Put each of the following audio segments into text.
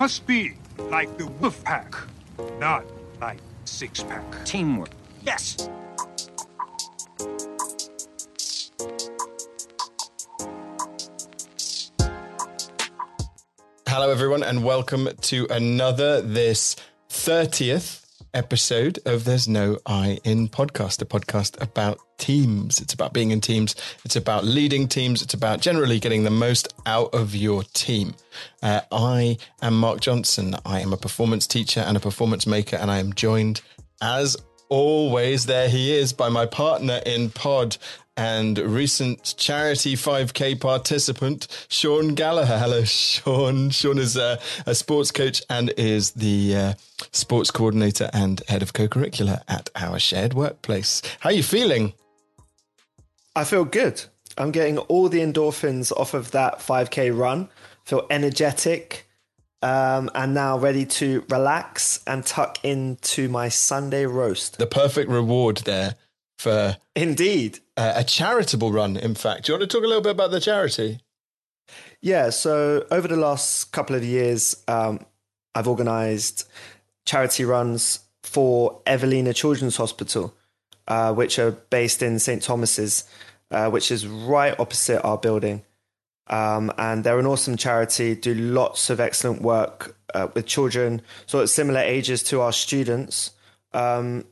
Must be like the wolf pack, not like six pack. Teamwork. Yes. Hello, everyone, and welcome to another this 30th episode of There's No I in Podcast, a podcast about teams. It's about being in teams, it's about leading teams, it's about generally getting the most out of your team. Uh, I am Mark Johnson. I am a performance teacher and a performance maker, and I am joined, as always, there he is, by my partner in pod and recent charity 5k participant sean gallagher hello sean sean is a, a sports coach and is the uh, sports coordinator and head of co-curricular at our shared workplace how are you feeling I feel good. I'm getting all the endorphins off of that 5k run. Feel energetic, um, and now ready to relax and tuck into my Sunday roast. the perfect reward there for Indeed. uh, a charitable run in fact do you want to talk a little bit about the charity Yeah. So over the last couple of years, um, I've organised charity runs for Evelina Children's Hospital, uh, which are based in St Thomas's, uh, which is right opposite our building. Um, and they're an awesome charity, do lots of excellent work uh, with children, sort of similar ages to our students. Um,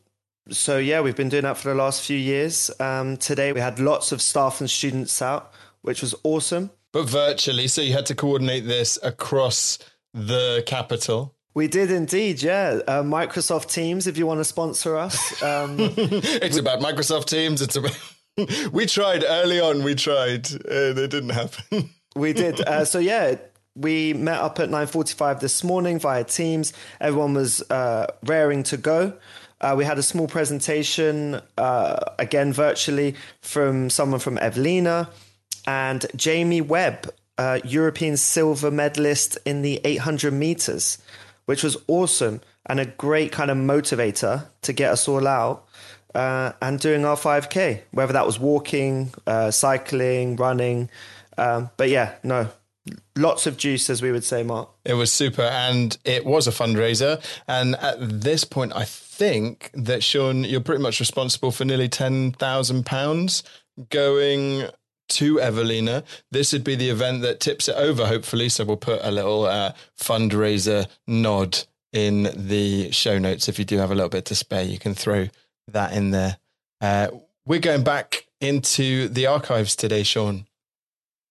so yeah, we've been doing that for the last few years. Um, today we had lots of staff and students out, which was awesome. but virtually so you had to coordinate this across the capital We did indeed, yeah. Uh, Microsoft Teams, if you want to sponsor us. Um, it's about Microsoft Teams. It's about. we tried early on. We tried. Uh, it didn't happen. we did. Uh, so yeah, we met up at nine forty-five this morning via Teams. Everyone was uh, raring to go. Uh, we had a small presentation uh, again virtually from someone from Evelina and Jamie Webb, uh, European silver medalist in the 800 meters, which was awesome and a great kind of motivator to get us all out uh, and doing our 5K, whether that was walking, uh, cycling, running. Um, but yeah, no, lots of juice, as we would say, Mark. It was super, and it was a fundraiser. And at this point, I think that Sean, you're pretty much responsible for nearly ten thousand pounds going to Evelina. This would be the event that tips it over, hopefully. So we'll put a little uh, fundraiser nod in the show notes. If you do have a little bit to spare, you can throw that in there. Uh, we're going back into the archives today, Sean.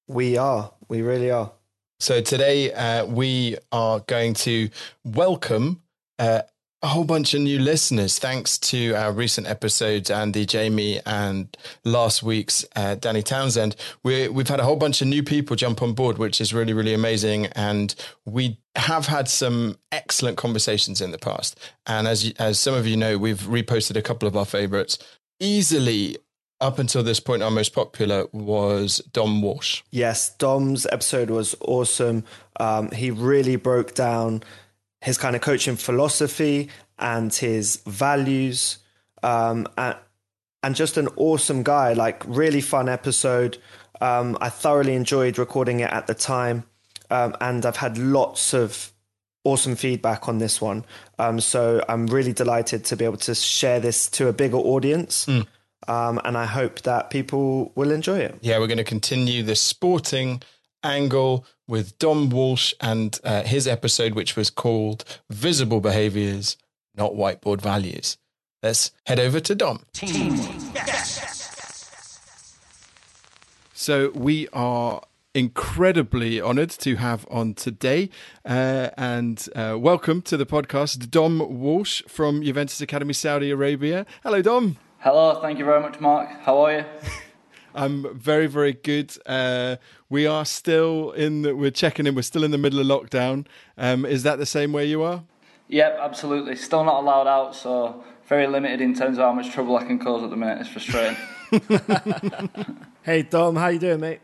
We are. We really are. So today uh, we are going to welcome uh, a whole bunch of new listeners, thanks to our recent episodes, Andy, Jamie, and last week's uh, Danny Townsend. We, we've had a whole bunch of new people jump on board, which is really, really amazing. And we have had some excellent conversations in the past. And as as some of you know, we've reposted a couple of our favorites. Easily up until this point, our most popular was Dom Walsh. Yes, Dom's episode was awesome. Um, he really broke down his kind of coaching philosophy and his values, um, and, and just an awesome guy. Like, really fun episode. Um, I thoroughly enjoyed recording it at the time, um, and I've had lots of awesome feedback on this one. Um, so I'm really delighted to be able to share this to a bigger audience. Um, and I hope that people will enjoy it. Yeah, we're going to continue the sporting angle with Dom Walsh and uh, his episode, which was called Visible Behaviors, Not Whiteboard Values. Let's head over to Dom. So we are incredibly honoured to have on today, uh, and uh, welcome to the podcast, Dom Walsh from Juventus Academy Saudi Arabia. Hello, Dom. Hello, thank you very much, Mark. How are you? I'm very, very good. Uh, we are still in the, we're checking in, we're still in the middle of lockdown. Um, is that the same where you are? Yep, absolutely. Still not allowed out, so very limited in terms of how much trouble I can cause at the minute. It's frustrating. Hey Dom, how you doing, mate?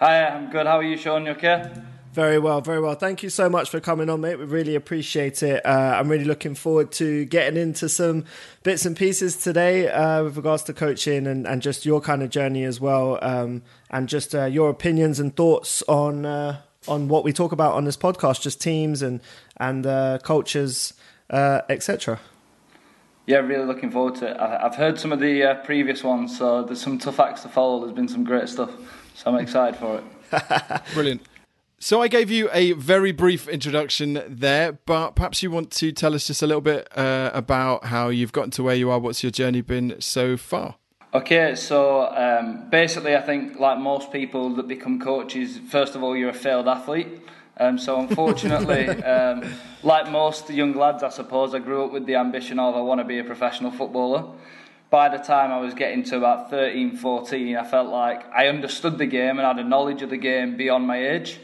Hi, I'm good. How are you, Sean? You okay? Very well, very well. Thank you so much for coming on, mate. We really appreciate it. Uh, I'm really looking forward to getting into some bits and pieces today uh, with regards to coaching and, and just your kind of journey as well, um, and just uh, your opinions and thoughts on uh, on what we talk about on this podcast, just teams and and uh, cultures, uh, etc. Yeah, really looking forward to it. I've heard some of the uh, previous ones, so there's some tough acts to follow. There's been some great stuff, so I'm excited for it. Brilliant. So I gave you a very brief introduction there, but perhaps you want to tell us just a little bit uh, about how you've gotten to where you are. What's your journey been so far? Okay, so um, basically, I think like most people that become coaches, first of all, you're a failed athlete. Um, so unfortunately, um, like most young lads, I suppose, I grew up with the ambition of I want to be a professional footballer. By the time I was getting to about 13, 14, I felt like I understood the game and had a knowledge of the game beyond my age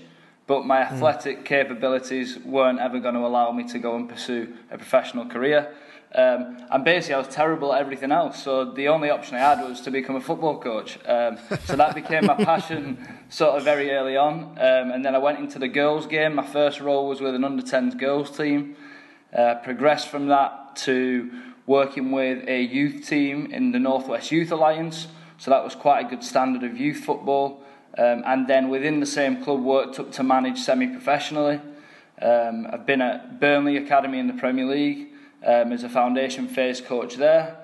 but my hmm. athletic mm. capabilities weren't ever going to allow me to go and pursue a professional career. Um, and basically, I was terrible at everything else. So the only option I had was to become a football coach. Um, so that became my passion sort of very early on. Um, and then I went into the girls' game. My first role was with an under 10s girls team. Uh, progressed from that to working with a youth team in the Northwest Youth Alliance. So that was quite a good standard of youth football. Um, and then within the same club, worked up to manage semi professionally. Um, I've been at Burnley Academy in the Premier League um, as a foundation phase coach there.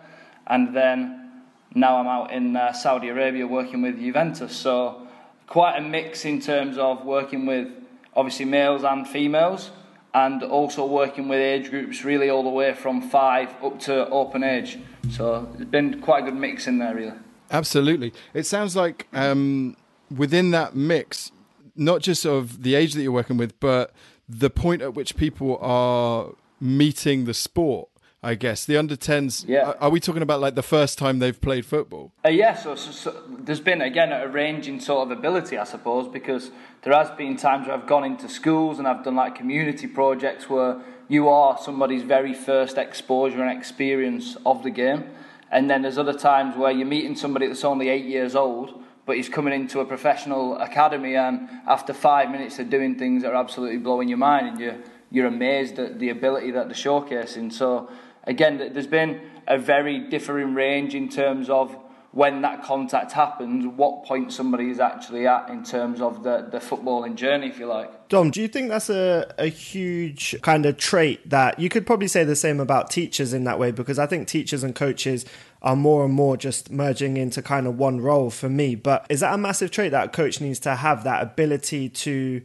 And then now I'm out in uh, Saudi Arabia working with Juventus. So, quite a mix in terms of working with obviously males and females, and also working with age groups really all the way from five up to open age. So, it's been quite a good mix in there, really. Absolutely. It sounds like. Um within that mix, not just of the age that you're working with, but the point at which people are meeting the sport. I guess the under 10s. Yeah. Are we talking about like the first time they've played football? Uh, yeah. So, so, so, there's been again a range in sort of ability, I suppose, because there has been times where I've gone into schools and I've done like community projects where you are somebody's very first exposure and experience of the game, and then there's other times where you're meeting somebody that's only eight years old but he's coming into a professional academy and after five minutes of doing things that are absolutely blowing your mind and you're, you're amazed at the ability that they're showcasing. So again, there's been a very differing range in terms of when that contact happens, what point somebody is actually at in terms of the, the footballing journey, if you like. Dom, do you think that's a, a huge kind of trait that you could probably say the same about teachers in that way? Because I think teachers and coaches are more and more just merging into kind of one role for me. But is that a massive trait that a coach needs to have that ability to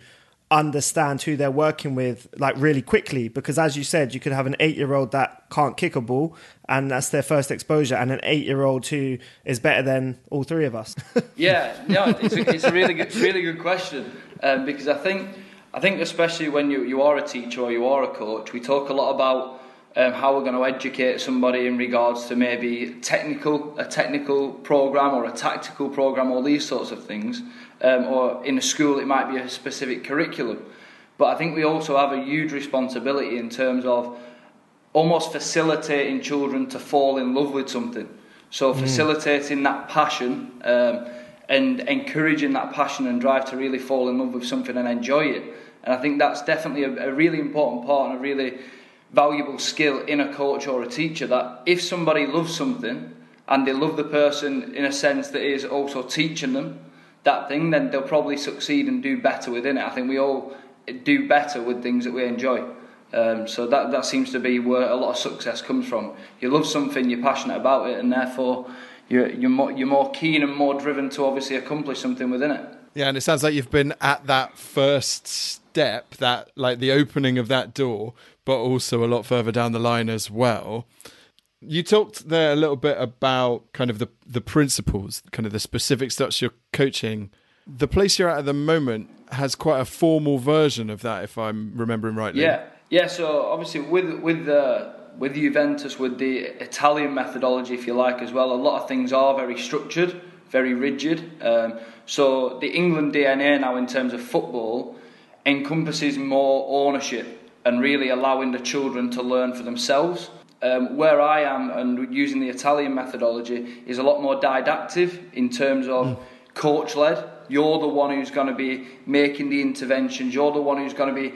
understand who they're working with like really quickly? Because as you said, you could have an eight year old that can't kick a ball and that's their first exposure, and an eight year old who is better than all three of us. yeah, no, it's a, it's a really good, really good question um, because I think. I think especially when you, you are a teacher or you are a coach, we talk a lot about um, how we're going to educate somebody in regards to maybe technical a technical program or a tactical program, all these sorts of things. Um, or in a school, it might be a specific curriculum. But I think we also have a huge responsibility in terms of almost facilitating children to fall in love with something. So mm. facilitating that passion um, and encouraging that passion and drive to really fall in love with something and enjoy it. And I think that's definitely a, a really important part and a really valuable skill in a coach or a teacher that if somebody loves something and they love the person in a sense that is also teaching them that thing, then they'll probably succeed and do better within it. I think we all do better with things that we enjoy. Um, so that that seems to be where a lot of success comes from. You love something, you're passionate about it, and therefore you're you're more, you're more keen and more driven to obviously accomplish something within it. Yeah, and it sounds like you've been at that first step, that like the opening of that door, but also a lot further down the line as well. You talked there a little bit about kind of the the principles, kind of the specific stuff you're coaching. The place you're at at the moment has quite a formal version of that, if I'm remembering rightly. Yeah, yeah. So obviously with with the with Juventus, with the Italian methodology, if you like, as well, a lot of things are very structured, very rigid. Um, so the England DNA now, in terms of football, encompasses more ownership and really allowing the children to learn for themselves. Um, where I am and using the Italian methodology is a lot more didactic in terms of mm. coach led. You're the one who's going to be making the interventions, you're the one who's going to be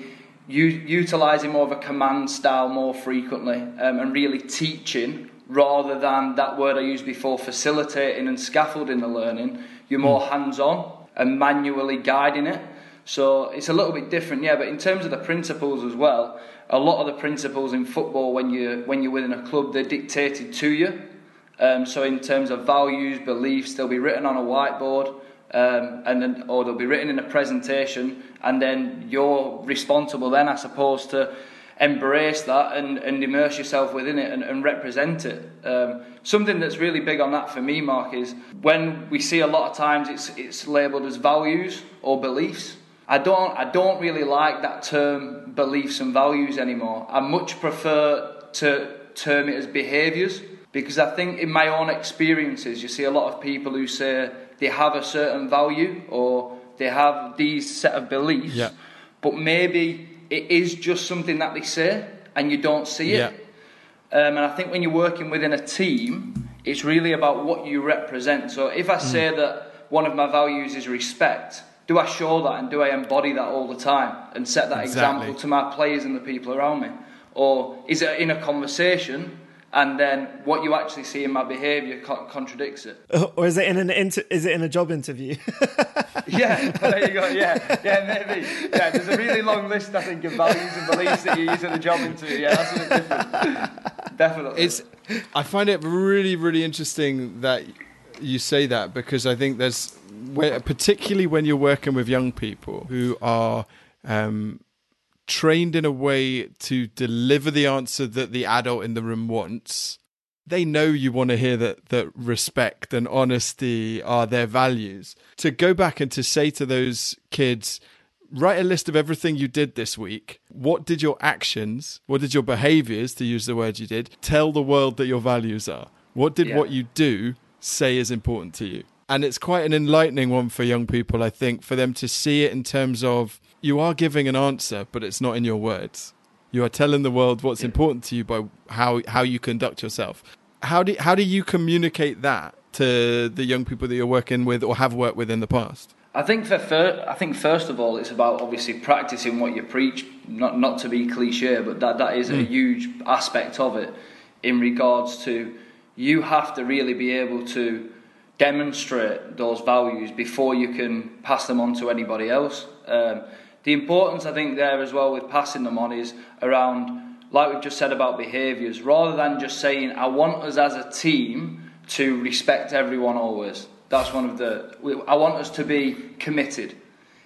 u- utilising more of a command style more frequently um, and really teaching rather than that word I used before, facilitating and scaffolding the learning. You're more mm. hands on and manually guiding it. So it's a little bit different, yeah. But in terms of the principles as well, a lot of the principles in football when you when you're within a club, they're dictated to you. Um, so in terms of values, beliefs, they'll be written on a whiteboard, um, and then, or they'll be written in a presentation, and then you're responsible then, I suppose, to embrace that and, and immerse yourself within it and, and represent it. Um, something that's really big on that for me, Mark, is when we see a lot of times it's it's labelled as values or beliefs. I don't I don't really like that term beliefs and values anymore. I much prefer to term it as behaviours because I think in my own experiences you see a lot of people who say they have a certain value or they have these set of beliefs, yeah. but maybe it is just something that they say and you don't see it. Yeah. Um, and I think when you're working within a team, it's really about what you represent. So if I say that one of my values is respect, do I show that and do I embody that all the time and set that Exactly. example to my players and the people around me? Or is it in a conversation and then what you actually see in my behaviour co- contradicts it? Or is it in an inter- is it in a job interview? Yeah, there you go. Yeah, yeah, maybe. Yeah, there's a really long list, I think, of values and beliefs that you use in a job interview. Yeah, that's a bit different. Definitely. It's. I find it really, really interesting that you say that because I think there's, where, particularly when you're working with young people who are um, trained in a way to deliver the answer that the adult in the room wants. They know you want to hear that that respect and honesty are their values. To go back and to say to those kids, write a list of everything you did this week. What did your actions, what did your behaviors, to use the word you did, tell the world that your values are? What did Yeah. what you do say is important to you? And it's quite an enlightening one for young people, I think, for them to see it in terms of you are giving an answer, but it's not in your words. You are telling the world what's important to you by how how you conduct yourself. How do how do you communicate that to the young people that you're working with or have worked with in the past? I think for fir- I think first of all, it's about obviously practicing what you preach. Not not to be cliche, but that that is a mm. huge aspect of it. In regards to, you have to really be able to demonstrate those values before you can pass them on to anybody else. Um, the importance I think there as well with passing them on is around, like we've just said about behaviours, rather than just saying I want us as a team to respect everyone always. That's one of the. I want us to be committed.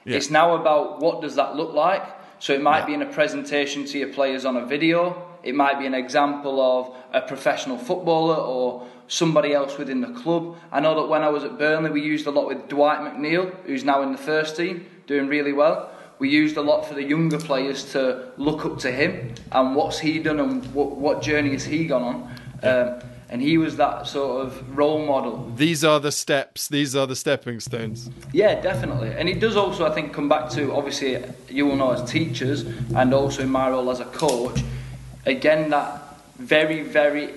Yeah. It's now about what does that look like. So it might Yeah. be in a presentation to your players on a video. It might be an example of a professional footballer or somebody else within the club. I know that when I was at Burnley, we used a lot with Dwight McNeil, who's now in the first team, doing really well. We used a lot for the younger players to look up to him and what's he done and what, what journey has he gone on. Um, and he was that sort of role model These are the steps. These are the stepping stones. yeah, definitely. And it does also, I think, come back to obviously you will know as teachers and also in my role as a coach. Again, that very, very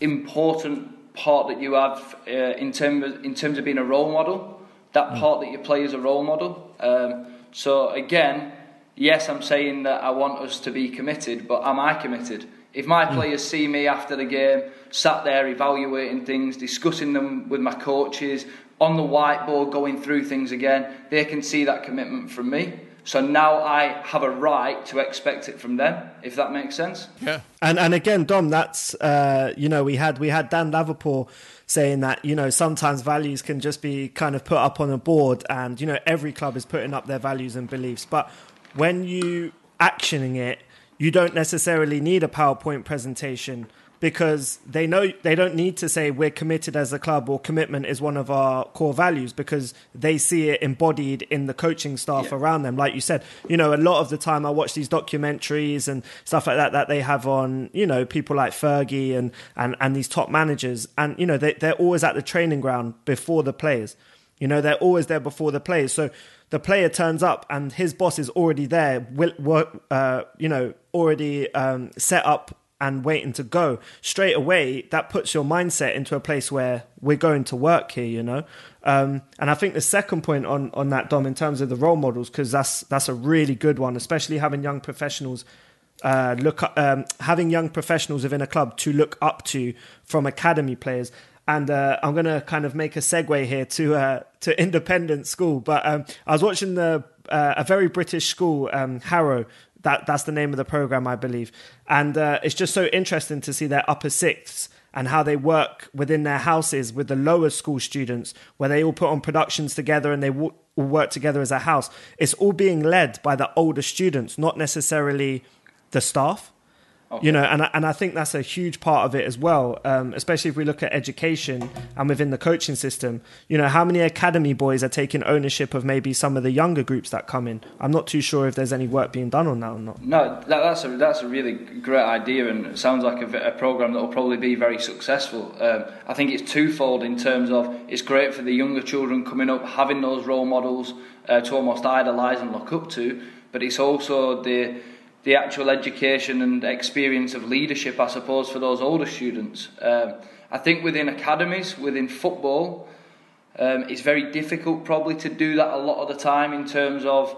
important part that you have uh, in terms of, in terms of being a role model. That part that you play as a role model. Um, so again, yes, I'm saying that I want us to be committed, but am I committed? If my players see me after the game, sat there evaluating things, discussing them with my coaches, on the whiteboard going through things again, they can see that commitment from me. So now I have a right to expect it from them, if that makes sense. Yeah. And and again, Dom, that's uh, you know we had we had Dan Laverpool saying that you know sometimes values can just be kind of put up on a board, and you know every club is putting up their values and beliefs, but when you actioning it, you don't necessarily need a PowerPoint presentation because they know they don't need to say we're committed as a club or commitment is one of our core values because they see it embodied in the coaching staff Yeah. around them. Like you said you know a lot of the time i watch these documentaries and stuff like that that they have on you know people like fergie and and, and these top managers. And you know they, they're always at the training ground before the players. You know they're always there before the players. So the player turns up and his boss is already there will work uh, you know already um, set up and waiting to go straight away that puts your mindset into a place where we're going to work here you know um, and i think the second point on on that dom in terms of the role models because that's that's a really good one especially having young professionals uh, look um, having young professionals within a club to look up to from academy players and uh, I'm going to kind of make a segue here to uh, to independent school. But um, I was watching the uh, a very British school, um, Harrow. That that's the name of the program, I believe, and uh, it's just so interesting to see their upper sixths and how they work within their houses with the lower school students, where they all put on productions together and they all work together as a house. It's all being led by the older students, not necessarily the staff. Okay. You know, and I, and I think that's a huge part of it as well, um, especially if we look at education and within the coaching system. You know, how many academy boys are taking ownership of maybe some of the younger groups that come in? I'm not too sure if there's any work being done on that or not. No, that, that's a that's a really great idea, and it sounds like a, a program that will probably be very successful. Um, I think it's twofold in terms of it's great for the younger children coming up having those role models uh, to almost idolise and look up to, but it's also the the actual education and experience of leadership, I suppose, for those older students. Um, I think within academies, within football, um, it's very difficult probably to do that a lot of the time in terms of,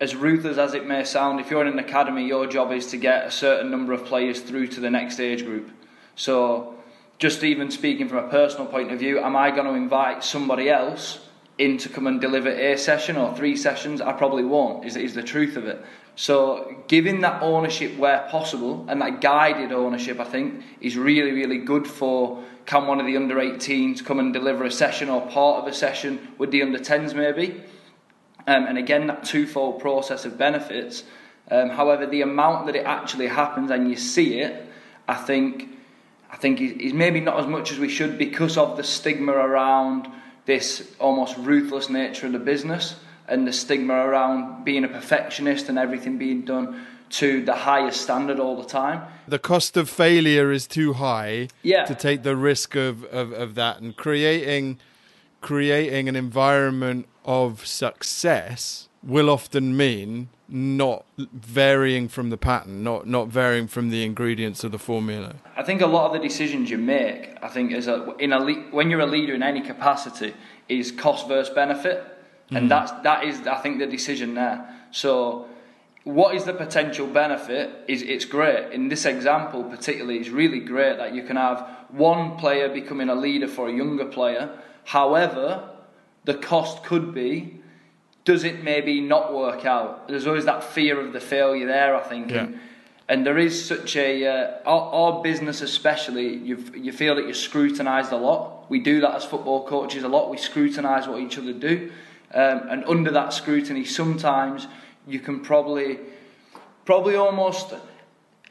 as ruthless as it may sound, if you're in an academy, your job is to get a certain number of players through to the next age group. So, just even speaking from a personal point of view, am I going to invite somebody else in to come and deliver a session or three sessions? I probably won't, is, is the truth of it. So giving that ownership where possible and that guided ownership, I think, is really, really good for can one of the under 18s come and deliver a session or part of a session with the under 10s maybe. Um, and again, that twofold process of benefits. Um, however, the amount that it actually happens and you see it, I think, I think is maybe not as much as we should because of the stigma around this almost ruthless nature of the business and the stigma around being a perfectionist and everything being done to the highest standard all the time. The cost of failure is too high yeah. to take the risk of, of, of that and creating creating an environment of success will often mean not varying from the pattern, not not varying from the ingredients of the formula. I think a lot of the decisions you make, I think, is a, in a when you're a leader in any capacity, is cost versus benefit and mm. that's that is I think the decision there. So what is the potential benefit is it's great. In this example particularly it's really great that you can have one player becoming a leader for a younger player. However the cost could be does it maybe not work out? There's always that fear of the failure there i think. Yeah. and, and there is such a uh, our, our, business especially you you feel that you're scrutinized a lot. We do that as football coaches a lot. We scrutinize what each other do um, and under that scrutiny, sometimes you can probably, probably almost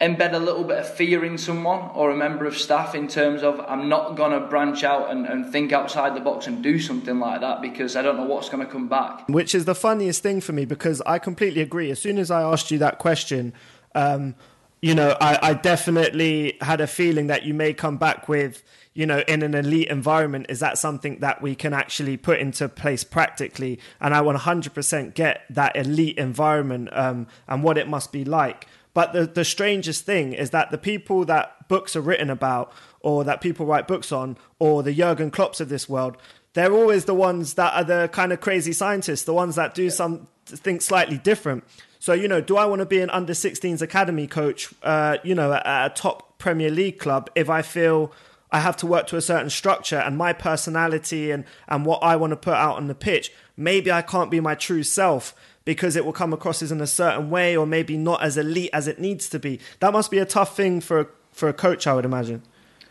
embed a little bit of fear in someone or a member of staff in terms of I'm not going to branch out and, and think outside the box and do something like that because I don't know what's going to come back. Which is the funniest thing for me because I completely agree. As soon as I asked you that question, um, you know, I, I definitely had a feeling that you may come back with you know, in an elite environment, is that something that we can actually put into place practically? And I 100% get that elite environment um, and what it must be like. But the, the strangest thing is that the people that books are written about, or that people write books on, or the Jurgen Klopps of this world, they're always the ones that are the kind of crazy scientists, the ones that do something slightly different. So, you know, do I want to be an under 16s academy coach, uh, you know, at a top Premier League club if I feel I have to work to a certain structure and my personality and, and what I want to put out on the pitch, maybe I can't be my true self because it will come across as in a certain way or maybe not as elite as it needs to be. That must be a tough thing for a, for a coach, I would imagine.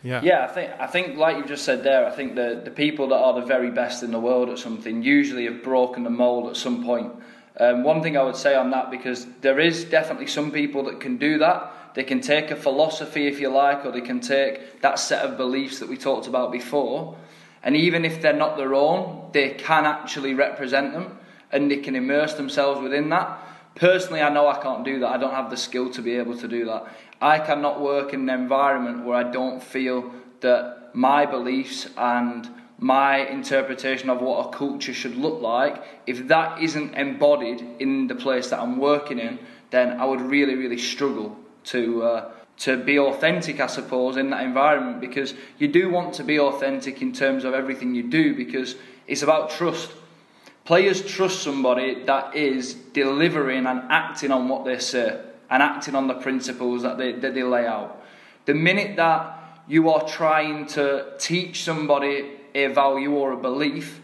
Yeah. Yeah, I think I think like you just said there, I think the the people that are the very best in the world at something usually have broken the mold at some point. Um, one thing I would say on that because there is definitely some people that can do that they can take a philosophy, if you like, or they can take that set of beliefs that we talked about before, and even if they're not their own, they can actually represent them and they can immerse themselves within that. Personally, I know I can't do that. I don't have the skill to be able to do that. I cannot work in an environment where I don't feel that my beliefs and my interpretation of what a culture should look like, if that isn't embodied in the place that I'm working in, then I would really, really struggle to uh, to be authentic, I suppose, in that environment because you do want to be authentic in terms of everything you do because it's about trust. Players trust somebody that is delivering and acting on what they say and acting on the principles that they, that they lay out. The minute that you are trying to teach somebody a value or a belief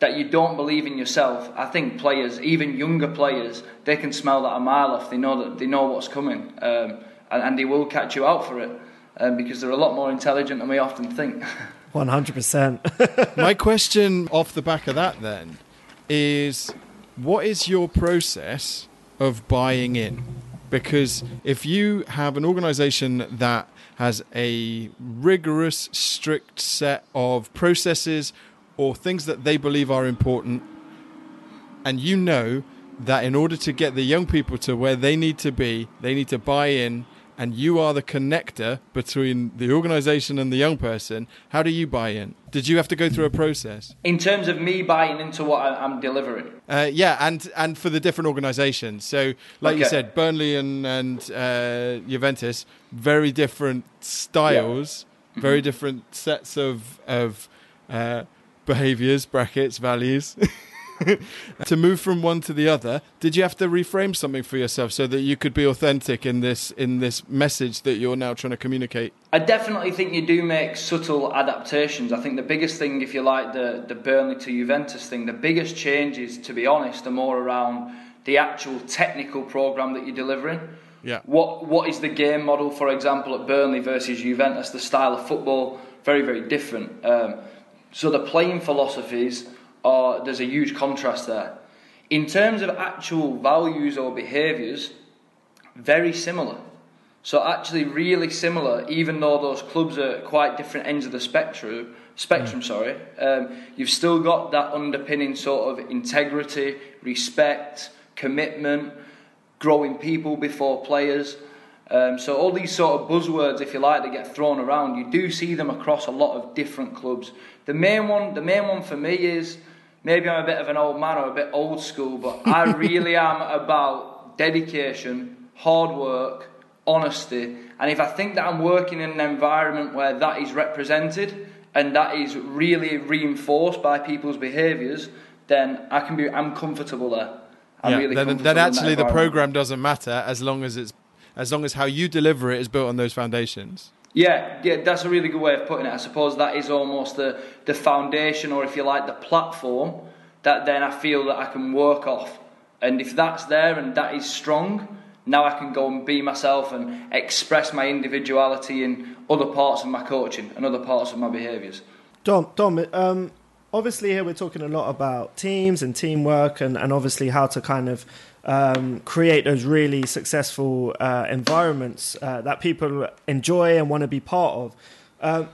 that you don't believe in yourself. I think players, even younger players, they can smell that a mile off. They know that they know what's coming, um, and, and, they will catch you out for it um, because they're a lot more intelligent than we often think. One hundred percent. My question off the back of that then is, what is your process of buying in? Because if you have an organisation that has a rigorous, strict set of processes or things that they believe are important, and you know that in order to get the young people to where they need to be, they need to buy in, and you are the connector between the organization and the young person, how do you buy in? Did you have to go through a process? In terms of me buying into what I'm delivering? Uh, yeah, and, and for the different organizations. So, like okay. you said, Burnley and, and uh, Juventus, very different styles, yeah. very different sets of, of uh, behaviors, brackets, values. to move from one to the other, did you have to reframe something for yourself so that you could be authentic in this in this message that you're now trying to communicate? I definitely think you do make subtle adaptations. I think the biggest thing, if you like the the Burnley to Juventus thing, the biggest changes, to be honest, are more around the actual technical program that you're delivering. Yeah. What what is the game model, for example, at Burnley versus Juventus? The style of football very very different. Um, so the playing philosophies are there's a huge contrast there. In terms of actual values or behaviours, very similar. So actually, really similar, even though those clubs are quite different ends of the spectrum. Spectrum, mm. sorry. Um, you've still got that underpinning sort of integrity, respect, commitment, growing people before players. Um, so all these sort of buzzwords, if you like, that get thrown around, you do see them across a lot of different clubs. The main one, the main one for me is maybe I'm a bit of an old man or a bit old school, but I really am about dedication, hard work, honesty. And if I think that I'm working in an environment where that is represented and that is really reinforced by people's behaviours, then I can be I'm comfortable there. I'm yeah, really then, then actually the program doesn't matter as long as it's as long as how you deliver it is built on those foundations. Yeah, yeah, that's a really good way of putting it. I suppose that is almost the, the foundation, or if you like, the platform that then I feel that I can work off. And if that's there and that is strong, now I can go and be myself and express my individuality in other parts of my coaching and other parts of my behaviours. Dom, Dom, um, obviously here we're talking a lot about teams and teamwork and, and obviously how to kind of um, create those really successful uh, environments uh, that people enjoy and want to be part of. Uh,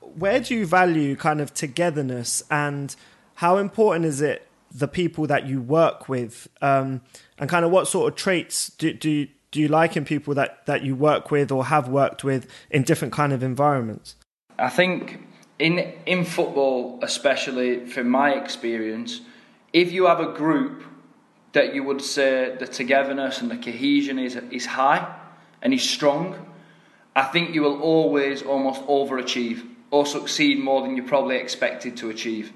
where do you value kind of togetherness and how important is it the people that you work with um, and kind of what sort of traits do, do, do you like in people that, that you work with or have worked with in different kind of environments? I think in in football, especially from my experience, if you have a group that you would say the togetherness and the cohesion is, is high and is strong, I think you will always almost overachieve or succeed more than you probably expected to achieve.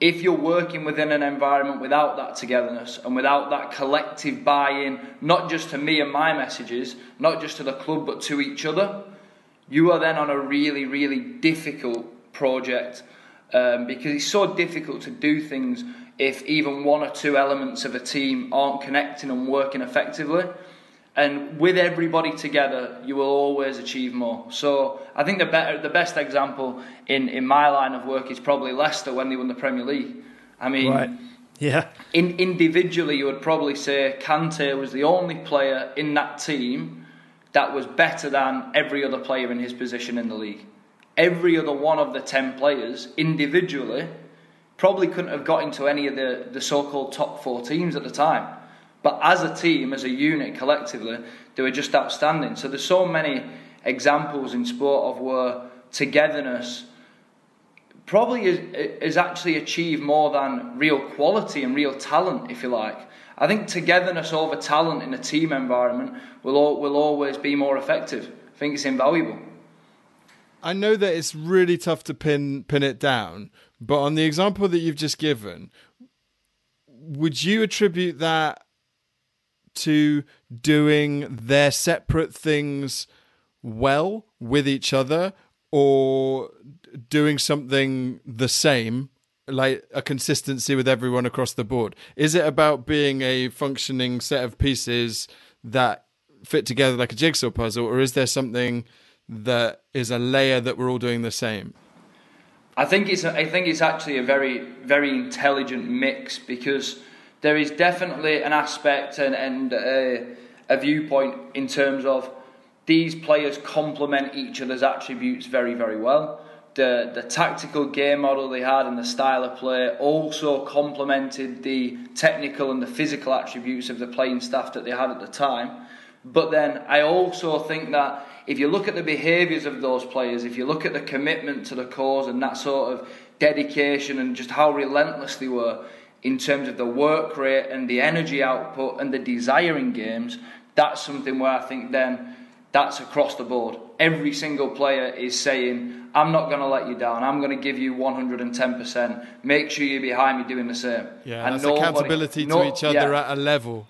If you're working within an environment without that togetherness and without that collective buy in, not just to me and my messages, not just to the club, but to each other, you are then on a really, really difficult project um, because it's so difficult to do things if even one or two elements of a team aren't connecting and working effectively. And with everybody together, you will always achieve more. So I think the better, the best example in, in my line of work is probably Leicester when they won the Premier League. I mean, right. yeah. In, individually, you would probably say Kante was the only player in that team that was better than every other player in his position in the league. Every other one of the ten players individually probably couldn't have got into any of the, the so called top four teams at the time. But as a team, as a unit, collectively, they were just outstanding. So there's so many examples in sport of where togetherness probably is, is actually achieved more than real quality and real talent, if you like. I think togetherness over talent in a team environment will, will always be more effective. I think it's invaluable. I know that it's really tough to pin pin it down, but on the example that you've just given, would you attribute that to doing their separate things well with each other or doing something the same like a consistency with everyone across the board? Is it about being a functioning set of pieces that fit together like a jigsaw puzzle or is there something that is a layer that we're all doing the same I think it's I think it's actually a very very intelligent mix because there is definitely an aspect and, and a, a viewpoint in terms of these players complement each other's attributes very very well. The the tactical game model they had and the style of play also complemented the technical and the physical attributes of the playing staff that they had at the time. But then I also think that if you look at the behaviours of those players, if you look at the commitment to the cause and that sort of dedication and just how relentless they were in terms of the work rate and the energy output and the desire in games, that's something where I think then that's across the board. Every single player is saying, I'm not going to let you down. I'm going to give you 110%. Make sure you're behind me doing the same. Yeah, and that's nobody, accountability to each other yeah, at a level.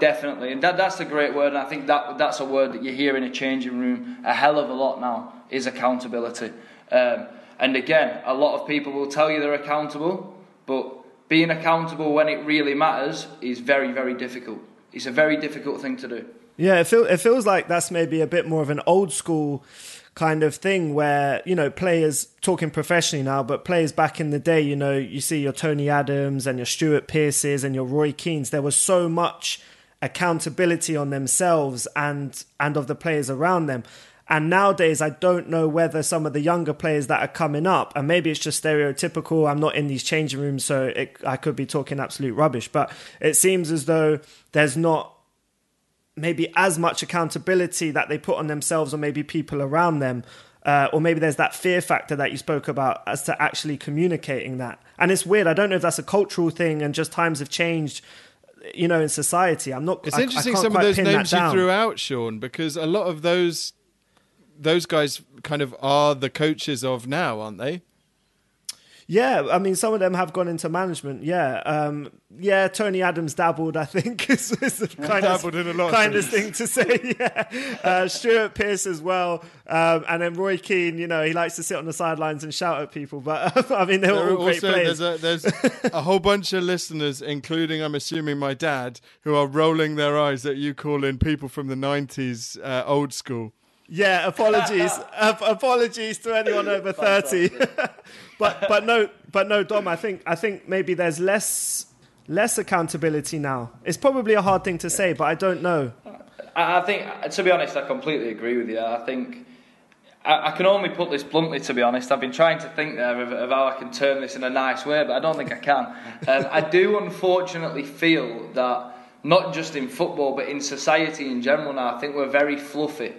Definitely, and that, that's a great word. And I think that that's a word that you hear in a changing room a hell of a lot now is accountability. Um, and again, a lot of people will tell you they're accountable, but being accountable when it really matters is very, very difficult. It's a very difficult thing to do. Yeah, it, feel, it feels like that's maybe a bit more of an old school kind of thing where you know players talking professionally now but players back in the day you know you see your tony adams and your stuart pearces and your roy keanes there was so much accountability on themselves and and of the players around them. And nowadays, I don't know whether some of the younger players that are coming up, and maybe it's just stereotypical. I'm not in these changing rooms, so it, I could be talking absolute rubbish. But it seems as though there's not maybe as much accountability that they put on themselves or maybe people around them. Uh, or maybe there's that fear factor that you spoke about as to actually communicating that. And it's weird. I don't know if that's a cultural thing and just times have changed you know, in society. I'm not. It's I, interesting I some of those names you threw out, Sean, because a lot of those those guys kind of are the coaches of now, aren't they? Yeah, I mean, some of them have gone into management. Yeah, um, yeah. Tony Adams dabbled, I think, is, is the kind of kind of thing to say. Yeah, uh, Stuart Pearce as well, um, and then Roy Keane. You know, he likes to sit on the sidelines and shout at people. But I mean, they were all great players. There's, a, there's a whole bunch of listeners, including I'm assuming my dad, who are rolling their eyes at you calling people from the '90s uh, old school. Yeah, apologies. apologies to anyone over thirty. But but no, but no, Dom. I think I think maybe there's less less accountability now. It's probably a hard thing to say, but I don't know. I think, to be honest, I completely agree with you. I think I, I can only put this bluntly. To be honest, I've been trying to think there of, of, how I can turn this in a nice way, but I don't think I can. Um, I do unfortunately feel that not just in football, but in society in general now, I think we're very fluffy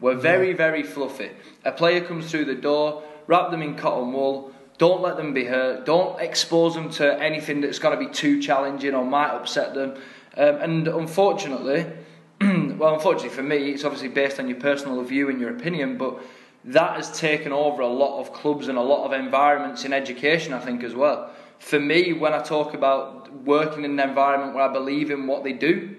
we're very, very fluffy. A player comes through the door, wrap them in cotton wool, don't let them be hurt, don't expose them to anything that's going to be too challenging or might upset them. Um, and unfortunately, well, unfortunately for me, it's obviously based on your personal view and your opinion, but that has taken over a lot of clubs and a lot of environments in education, I think, as well. For me, when I talk about working in an environment where I believe in what they do,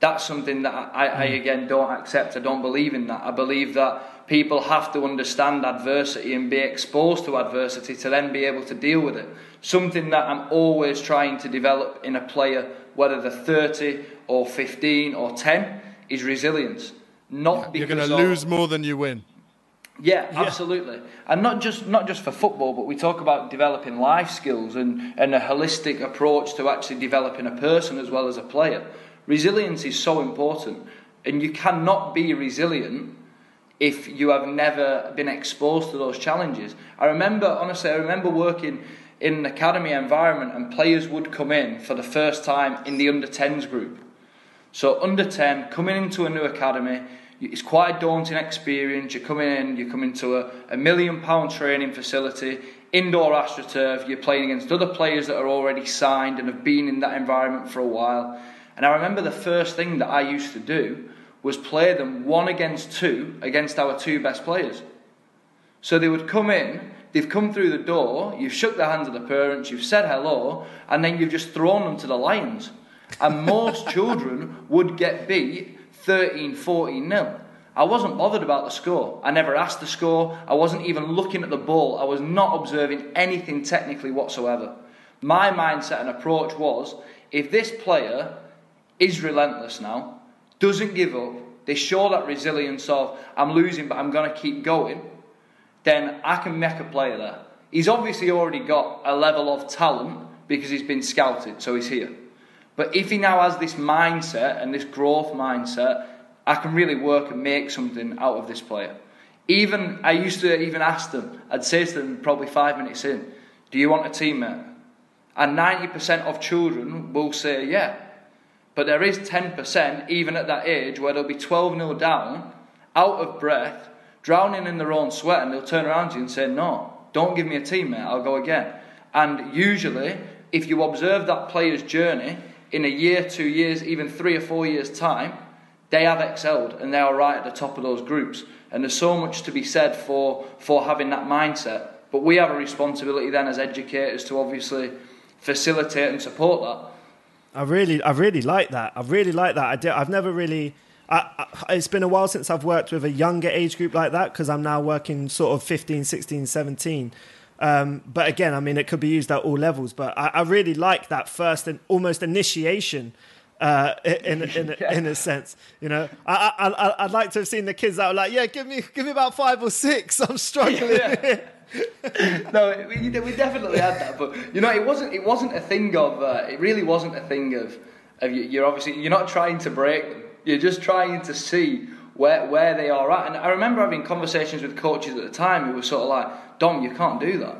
that's something that I, I, hmm. again don't accept. I don't believe in that. I believe that people have to understand adversity and be exposed to adversity to then be able to deal with it. Something that I'm always trying to develop in a player, whether they're 30 or 15 or 10, is resilience. Not you're going to lose more than you win. Yeah, yeah, absolutely, and not just not just for football, but we talk about developing life skills and, and a holistic approach to actually developing a person as well as a player. Resilience is so important, and you cannot be resilient if you have never been exposed to those challenges. I remember, honestly, I remember working in an academy environment, and players would come in for the first time in the under 10s group. So, under 10, coming into a new academy, it's quite a daunting experience. You're coming in, you're coming to a, a million pound training facility, indoor astroturf, you're playing against other players that are already signed and have been in that environment for a while. And I remember the first thing that I used to do was play them one against two against our two best players. So they would come in, they've come through the door, you've shook the hands of the parents, you've said hello, and then you've just thrown them to the lions. And most children would get beat 13, 14 nil. I wasn't bothered about the score. I never asked the score. I wasn't even looking at the ball. I was not observing anything technically whatsoever. My mindset and approach was if this player is relentless now, doesn't give up, they show that resilience of I'm losing but I'm going to keep going, then I can make a player there. He's obviously already got a level of talent because he's been scouted, so he's here. But if he now has this mindset and this growth mindset, I can really work and make something out of this player. Even I used to even ask them, I'd say to them probably five minutes in, Do you want a teammate? And 90% of children will say, Yeah. But there is 10%, even at that age, where they'll be 12 0 down, out of breath, drowning in their own sweat, and they'll turn around to you and say, No, don't give me a teammate, I'll go again. And usually, if you observe that player's journey, in a year, two years, even three or four years' time, they have excelled and they are right at the top of those groups. And there's so much to be said for, for having that mindset. But we have a responsibility then as educators to obviously facilitate and support that. I really, I really like that. I really like that. I did, I've never really. I, I, it's been a while since I've worked with a younger age group like that because I'm now working sort of 15, 16, 17. Um, but again, I mean, it could be used at all levels. But I, I really like that first and almost initiation. Uh, in in, yeah. in a sense, you know, I, I I'd like to have seen the kids that were like, yeah, give me give me about five or six. I'm struggling. Yeah. no, we, we definitely had that, but you know, it wasn't it wasn't a thing of uh, it really wasn't a thing of of you, you're obviously you're not trying to break them. You're just trying to see where where they are at. And I remember having conversations with coaches at the time who were sort of like, "Dom, you can't do that.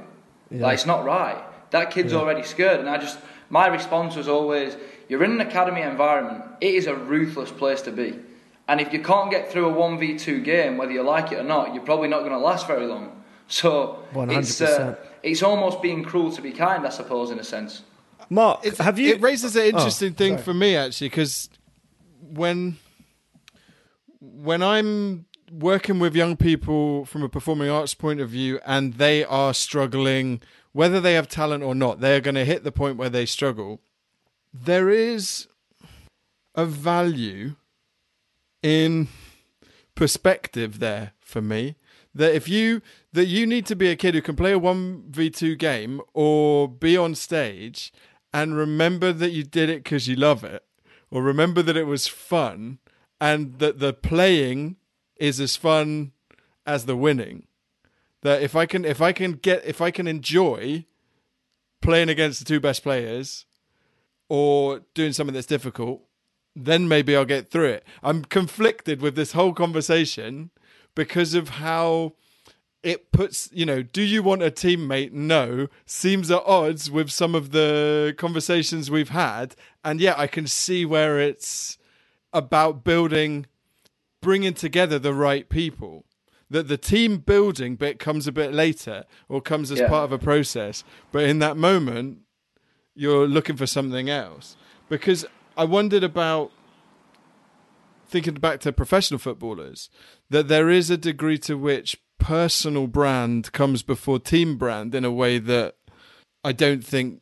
Yeah. Like it's not right. That kid's yeah. already scared." And I just my response was always, "You're in an academy environment. It is a ruthless place to be." And if you can't get through a 1v2 game, whether you like it or not, you're probably not going to last very long. So 100%. it's uh, it's almost being cruel to be kind, I suppose, in a sense. Mark, it's, have you? It raises an interesting oh, thing sorry. for me actually, because when when I'm working with young people from a performing arts point of view and they are struggling, whether they have talent or not, they're going to hit the point where they struggle. There is a value in perspective there for me that if you that you need to be a kid who can play a 1v2 game or be on stage and remember that you did it because you love it or remember that it was fun and that the playing is as fun as the winning. That if I can if I can get if I can enjoy playing against the two best players or doing something that's difficult, then maybe I'll get through it. I'm conflicted with this whole conversation because of how it puts, you know, do you want a teammate? No, seems at odds with some of the conversations we've had. And yeah, I can see where it's about building, bringing together the right people. That the team building bit comes a bit later or comes as yeah. part of a process. But in that moment, you're looking for something else. Because I wondered about thinking back to professional footballers, that there is a degree to which personal brand comes before team brand in a way that I don't think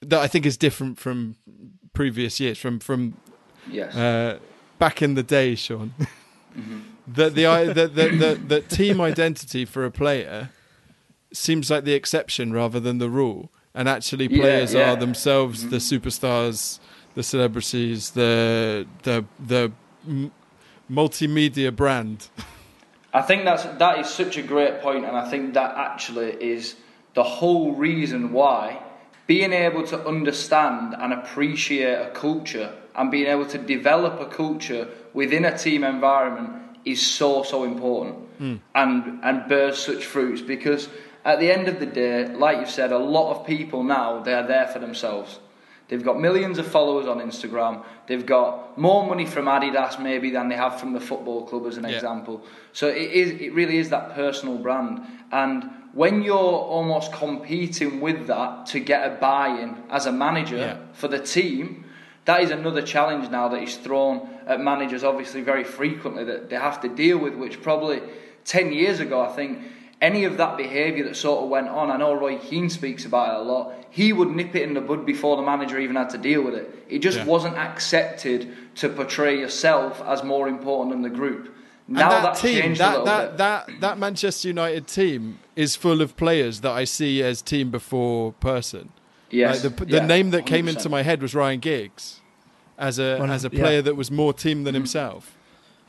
that I think is different from previous years, from from Yes. Uh, back in the day, Sean. mm-hmm. that the, the, the, the, the team identity for a player seems like the exception rather than the rule. And actually, players yeah, yeah. are themselves mm-hmm. the superstars, the celebrities, the the the m- multimedia brand. I think that's that is such a great point, and I think that actually is the whole reason why being able to understand and appreciate a culture and being able to develop a culture within a team environment is so so important mm. and and bears such fruits because at the end of the day like you've said a lot of people now they are there for themselves they've got millions of followers on Instagram they've got more money from Adidas maybe than they have from the football club as an yeah. example so it is it really is that personal brand and when you're almost competing with that to get a buy-in as a manager yeah. for the team that is another challenge now that is thrown at managers obviously very frequently that they have to deal with which probably 10 years ago I think any of that behaviour that sort of went on I know Roy Keane speaks about it a lot he would nip it in the bud before the manager even had to deal with it it just yeah. wasn't accepted to portray yourself as more important than the group Now that that's team, changed that little that, bit. that that Manchester United team is full of players that I see as team before person. Yes. Like the the yeah, name that came 100%. into my head was Ryan Giggs, as a Well, as a yeah. player that was more team than himself.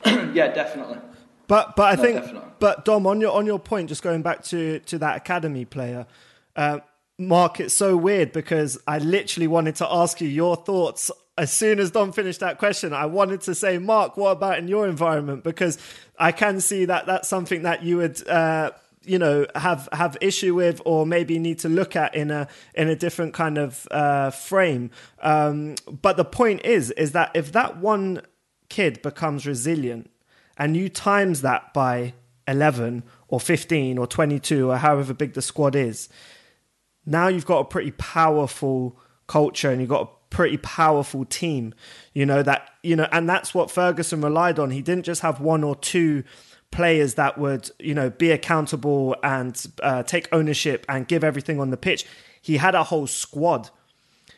Yeah, definitely. But but I No, think definitely. But Dom on your on your point, just going back to to that academy player, uh, Mark, it's so weird because I literally wanted to ask you your thoughts as soon as Dom finished that question. I wanted to say, Mark, what about in your environment? Because I can see that that's something that you would. Uh, you know have have issue with or maybe need to look at in a in a different kind of uh, frame um, but the point is is that if that one kid becomes resilient and you times that by 11 or 15 or 22 or however big the squad is now you've got a pretty powerful culture and you've got a pretty powerful team you know that you know and that's what Ferguson relied on. He didn't just have one or two players that would you know be accountable and uh, take ownership and give everything on the pitch. He had a whole squad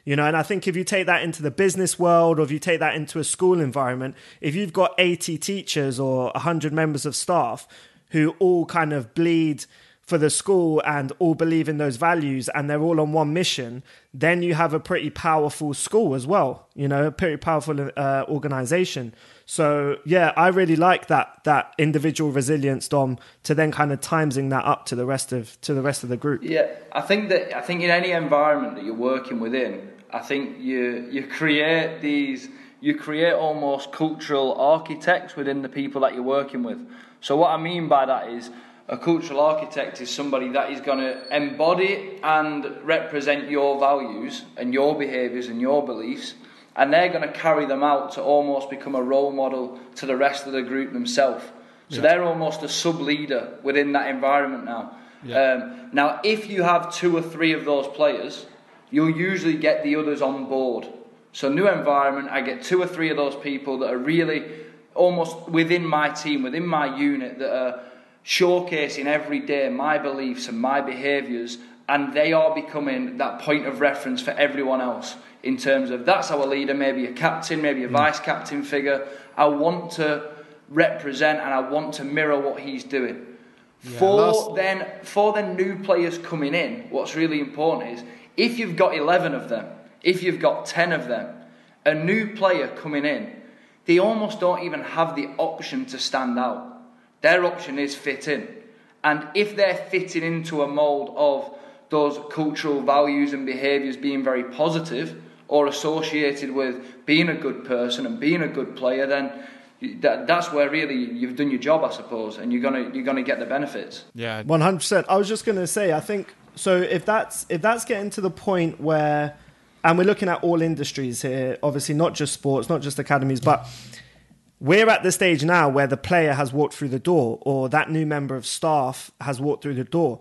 you know, and I think if you take that into the business world or if you take that into a school environment, if you've got 80 teachers or 100 members of staff who all kind of bleed for the school and all believe in those values and they're all on one mission, then you have a pretty powerful school as well, you know, a pretty powerful uh, organization. So yeah, I really like that that individual resilience, Dom, to then kind of timesing that up to the rest of to the rest of the group. Yeah, I think that I think in any environment that you're working within, I think you you create these you create almost cultural architects within the people that you're working with. So what I mean by that is a cultural architect is somebody that is going to embody and represent your values and your behaviours and your beliefs, and they're going to carry them out to almost become a role model to the rest of the group themselves. So they're almost a sub leader within that environment now. Um, now, if you have two or three of those players, you'll usually get the others on board. So, new environment, I get two or three of those people that are really almost within my team, within my unit, that are showcasing every day my beliefs and my behaviours, and they are becoming that point of reference for everyone else in terms of that's our leader, maybe a captain, maybe a mm. vice captain figure. I want to represent and I want to mirror what he's doing. for last- then, for the new players coming in, what's really important is if you've got 11 of them, if you've got 10 of them, a new player coming in, they almost don't even have the option to stand out. Their option is fit in. And if they're fitting into a mould of those cultural values and behaviours being very positive or associated with being a good person and being a good player, then that, that's where really you've done your job, I suppose, and you're gonna you're gonna get the benefits. Yeah, One hundred percent. I was just going to say, I think so. If that's if that's getting to the point where, and we're looking at all industries here, obviously not just sports, not just academies, but we're at the stage now where the player has walked through the door, or that new member of staff has walked through the door.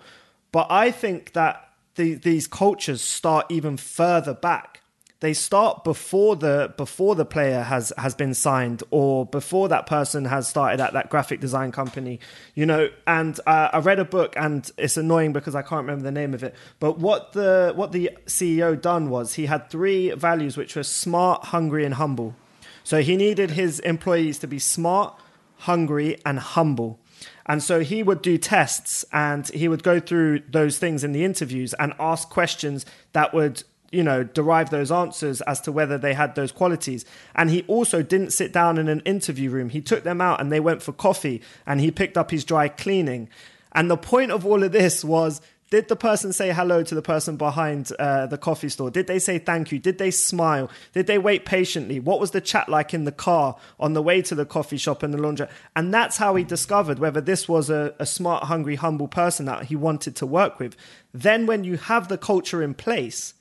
But I think that the, these cultures start even further back they start before the before the player has has been signed or before that person has started at that graphic design company you know? And uh, i read a book and it's annoying because i can't remember the name of it but what the what the ceo done was he had three values which were smart hungry and humble. So he needed his employees to be smart hungry and humble. And so he would do tests and he would go through those things in the interviews and ask questions that would you know, derive those answers as to whether they had those qualities. And he also didn't sit down in an interview room. He took them out and they went for coffee and he picked up his dry cleaning. And the point of all of this was did the person say hello to the person behind uh, the coffee store? Did they say thank you? Did they smile? Did they wait patiently? What was the chat like in the car on the way to the coffee shop and the laundry? And that's how he discovered whether this was a, a smart, hungry, humble person that he wanted to work with. Then, when you have the culture in place,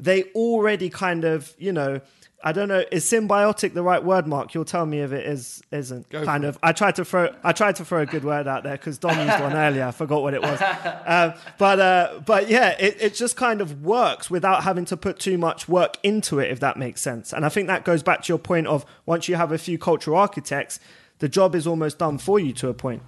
they already kind of, you know, I don't know, is symbiotic the right word, Mark? You'll tell me if it is isn't. Go kind for of. I tried to throw I tried to throw a good word out there because Dom used one earlier. I forgot what it was. Um, but uh, but yeah, it, it just kind of works without having to put too much work into it, if that makes sense. And I think that goes back to your point of once you have a few cultural architects, the job is almost done for you to a point.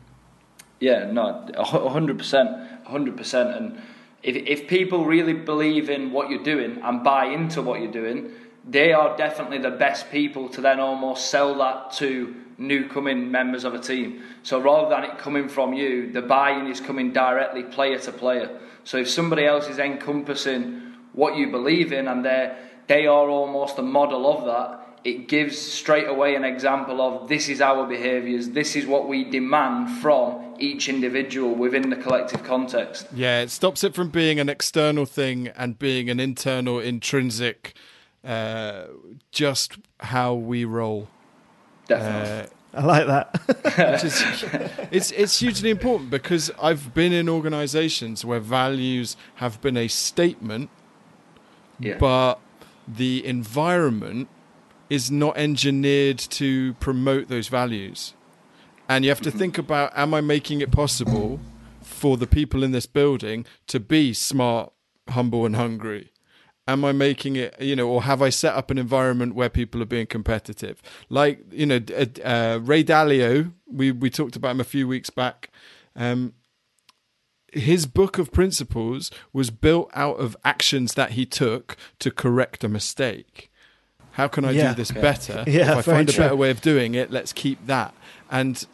Yeah, no, hundred percent, hundred percent. And if if people really believe in what you're doing and buy into what you're doing, they are definitely the best people to then almost sell that to new coming members of a team. So rather than it coming from you, the buy-in is coming directly player to player. So if somebody else is encompassing what you believe in and they they are almost a model of that, it gives straight away an example of this is our behaviours, this is what we demand from each individual within the collective context. Yeah, it stops it from being an external thing and being an internal, intrinsic, uh, just how we roll. Definitely. Uh, I like that. is, it's it's hugely important because I've been in organisations where values have been a statement, yeah. but the environment is not engineered to promote those values. And you have to think about am I making it possible for the people in this building to be smart, humble, and hungry? am I making it, you know, or have I set up an environment where people are being competitive? Like, you know, uh, uh, Ray Dalio, we, we talked about him a few weeks back. Um, his book of principles was built out of actions that he took to correct a mistake. How can I yeah. do this better? Yeah, if I find true. a better way of doing it, let's keep that. And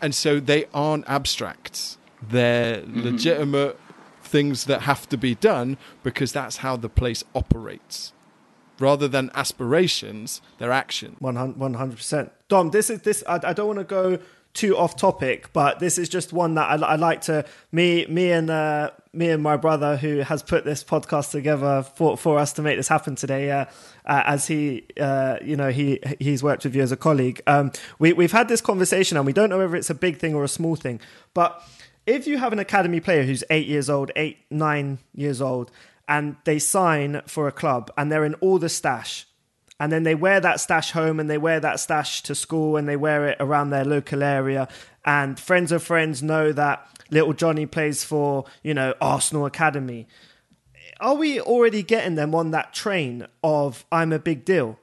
and so they aren't abstracts. They're mm-hmm. legitimate things that have to be done because that's how the place operates. Rather than aspirations, they're action. One hundred percent. Dom, this is this. I, I don't want to go too off topic, but this is just one that I, I like to me me and uh, me and my brother who has put this podcast together for for us to make this happen today. Uh, uh, as he, uh, you know, he he's worked with you as a colleague. Um, we we've had this conversation, and we don't know whether it's a big thing or a small thing, but if you have an academy player who's eight years old, eight, nine years old, and they sign for a club and they're in all the stash, and then they wear that stash home and they wear that stash to school and they wear it around their local area, and friends of friends know that little Johnny plays for, you know, Arsenal Academy. Are we already getting them on that train of I'm a big deal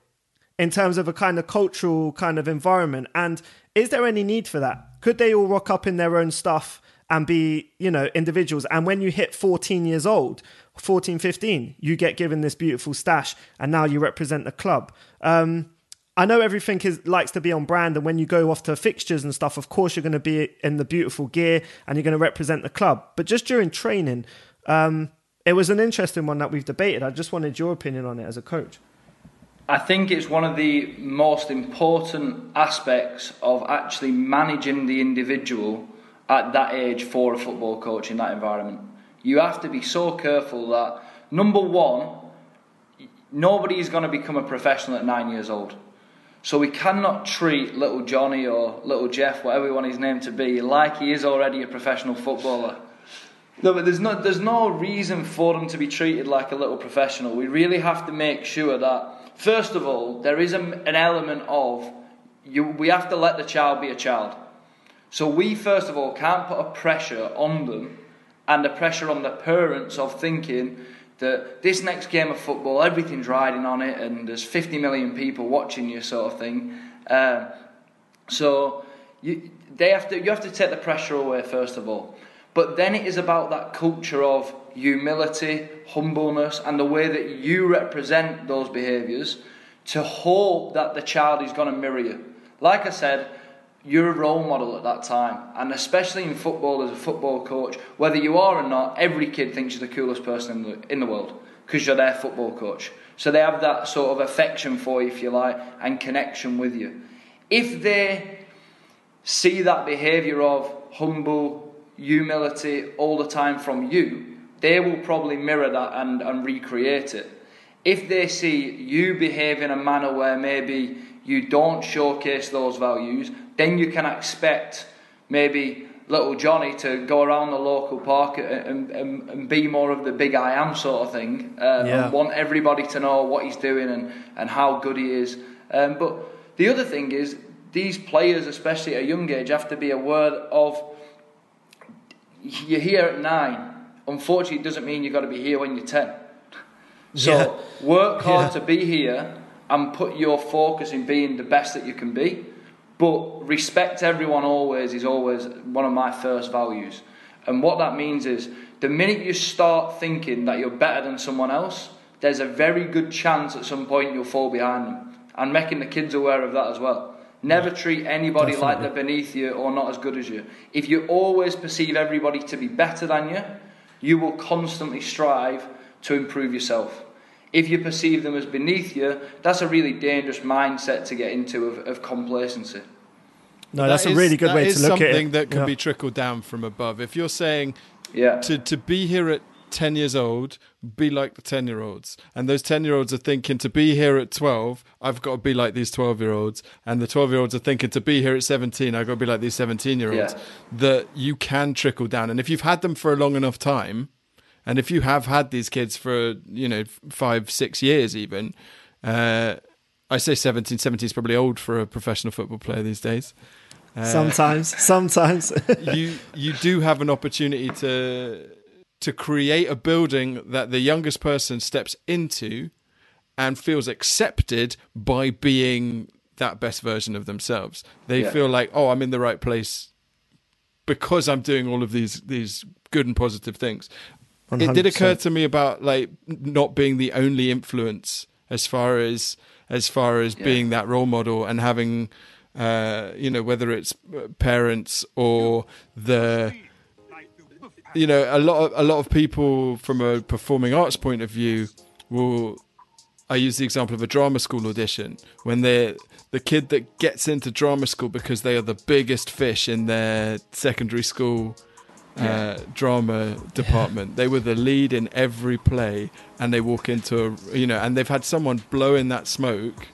in terms of a kind of cultural kind of environment? And is there any need for that? Could they all rock up in their own stuff and be, you know, individuals. And when you hit 14 years old, 14, 15, you get given this beautiful stash and now you represent the club. Um, I know everything is likes to be on brand, and when you go off to fixtures and stuff, of course you're going to be in the beautiful gear and you're going to represent the club. But just during training, um, it was an interesting one that we've debated. I just wanted your opinion on it as a coach. I think it's one of the most important aspects of actually managing the individual at that age for a football coach in that environment. You have to be so careful that, number one, nobody is going to become a professional at nine years old. So we cannot treat little Johnny or little Jeff, whatever we want his name to be, like he is already a professional footballer. No, but there's no, there's no reason for them to be treated like a little professional. We really have to make sure that, first of all, there is a, an element of you, we have to let the child be a child. So we, first of all, can't put a pressure on them and the pressure on the parents of thinking that this next game of football, everything's riding on it and there's 50 million people watching you, sort of thing. Um, so you, they have to, you have to take the pressure away, first of all. But then it is about that culture of humility, humbleness, and the way that you represent those behaviours to hope that the child is going to mirror you. Like I said, you're a role model at that time. And especially in football, as a football coach, whether you are or not, every kid thinks you're the coolest person in the, in the world because you're their football coach. So they have that sort of affection for you, if you like, and connection with you. If they see that behaviour of humble humility all the time from you, they will probably mirror that and, and recreate it. If they see you behave in a manner where maybe you don't showcase those values, then you can expect maybe little Johnny to go around the local park and, and, and be more of the big I am sort of thing um, yeah. and want everybody to know what he's doing and, and how good he is. Um, but the other thing is, these players, especially at a young age, have to be aware of you're here at nine. Unfortunately, it doesn't mean you've got to be here when you're 10. So yeah. work hard yeah. to be here and put your focus in being the best that you can be. But respect everyone always is always one of my first values. And what that means is the minute you start thinking that you're better than someone else, there's a very good chance at some point you'll fall behind them. And making the kids aware of that as well. Never treat anybody Definitely. like they're beneath you or not as good as you. If you always perceive everybody to be better than you, you will constantly strive to improve yourself. If you perceive them as beneath you, that's a really dangerous mindset to get into of, of complacency. No, that's That a really good way to look at it. something that can Yeah. be trickled down from above. If you're saying Yeah. to to be here at 10 years old be like the 10 year olds and those 10 year olds are thinking to be here at 12 i've got to be like these 12 year olds and the 12 year olds are thinking to be here at 17 i've got to be like these 17 year olds Yeah. that you can trickle down and if you've had them for a long enough time and if you have had these kids for you know five six years even uh, i say 17 17 is probably old for a professional football player these days Sometimes, sometimes. you you do have an opportunity to to create a building that the youngest person steps into and feels accepted by being that best version of themselves. They Yeah. feel like, oh, I'm in the right place because I'm doing all of these these good and positive things. It did occur to me about like not being the only influence as far as as far as Yeah. being that role model and having uh, you know whether it's uh, parents or the Like the wolf pack. you know a lot of a lot of people from a performing arts point of view will I use the example of a drama school audition when they the kid that gets into drama school because they are the biggest fish in their secondary school uh, drama department. They were the lead in every play, and they walk into a you know, and they've had someone blowing that smoke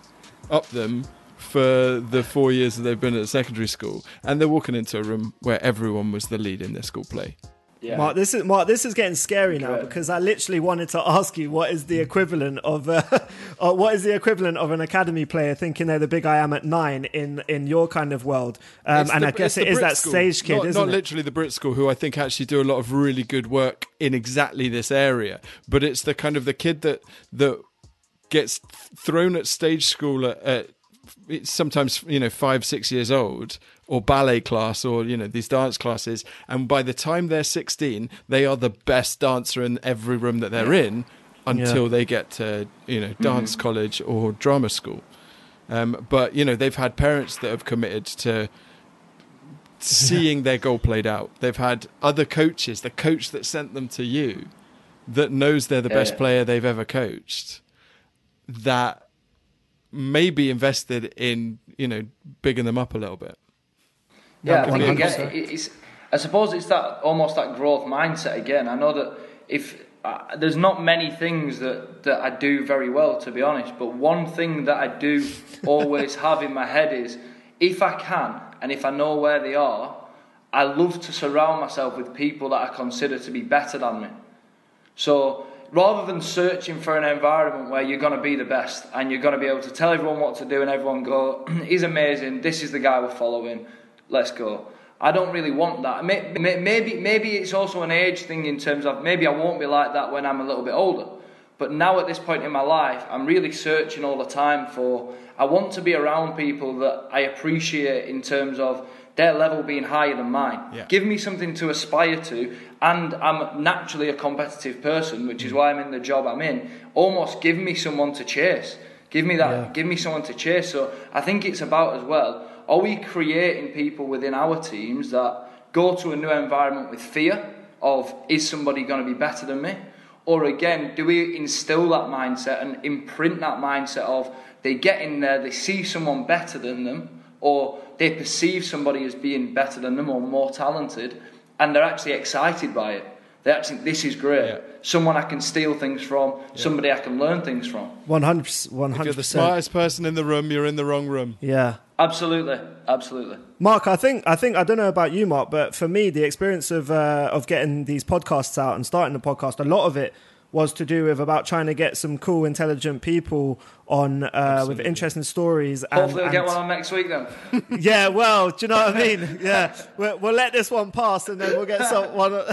up them for the four years that they've been at secondary school, and they're walking into a room where everyone was the lead in their school play. Yeah. Mark, this is Mark. This is getting scary now Right. because I literally wanted to ask you what is the equivalent of uh, uh, what is the equivalent of an academy player thinking they're the big I am at nine in in your kind of world, um, and the- I guess it is Brit that School. stage kid, not, isn't not it? literally the Brit School, who I think actually do a lot of really good work in exactly this area. But it's the kind of the kid that that gets thrown at stage school at, at sometimes you know five six years old or ballet class or you know these dance classes and by the time they're 16 they are the best dancer in every room that they're in until Yeah. they get to you know dance college or drama school um, but you know they've had parents that have committed to seeing their goal played out. They've had other coaches, the coach that sent them to you, that knows they're the Yeah, best yeah. player they've ever coached, that may be invested in you know bigging them up a little bit. Yeah, I think again, it's. I suppose it's that almost that growth mindset again. I know that if uh, there's not many things that that I do very well, to be honest, but one thing that I do always have in my head is if I can and if I know where they are, I love to surround myself with people that I consider to be better than me. So rather than searching for an environment where you're going to be the best and you're going to be able to tell everyone what to do and everyone go, he's amazing, this is the guy we're following, let's go. I don't really want that. May- may- Maybe, maybe it's also an age thing in terms of maybe I won't be like that when I'm a little bit older. But now at this point in my life, I'm really searching all the time for. I want to be around people that I appreciate in terms of their level being higher than mine. Yeah. Give me something to aspire to, and I'm naturally a competitive person, which is mm. why I'm in the job I'm in. Almost give me someone to chase. Give me that. Yeah. Give me someone to chase. So I think it's about as well. Are we creating people within our teams that go to a new environment with fear of is somebody going to be better than me? Or again, do we instill that mindset and imprint that mindset of they get in there, they see someone better than them, or they perceive somebody as being better than them or more talented, and they're actually excited by it. They actually, think, this is great. Yeah. Someone I can steal things from, somebody I can learn things from. One hundred, one If you're hundred the percent. smartest person in the room, you're in the wrong room. Yeah. Absolutely, absolutely. Mark, I think I think I don't know about you, Mark, but for me, the experience of uh, of getting these podcasts out and starting the podcast, a lot of it was to do with about trying to get some cool, intelligent people on uh, with interesting stories. And, Hopefully, we'll get one on next week then. Yeah, well, do you know what I mean? Yeah, we'll, we'll let this one pass, and then we'll get someone.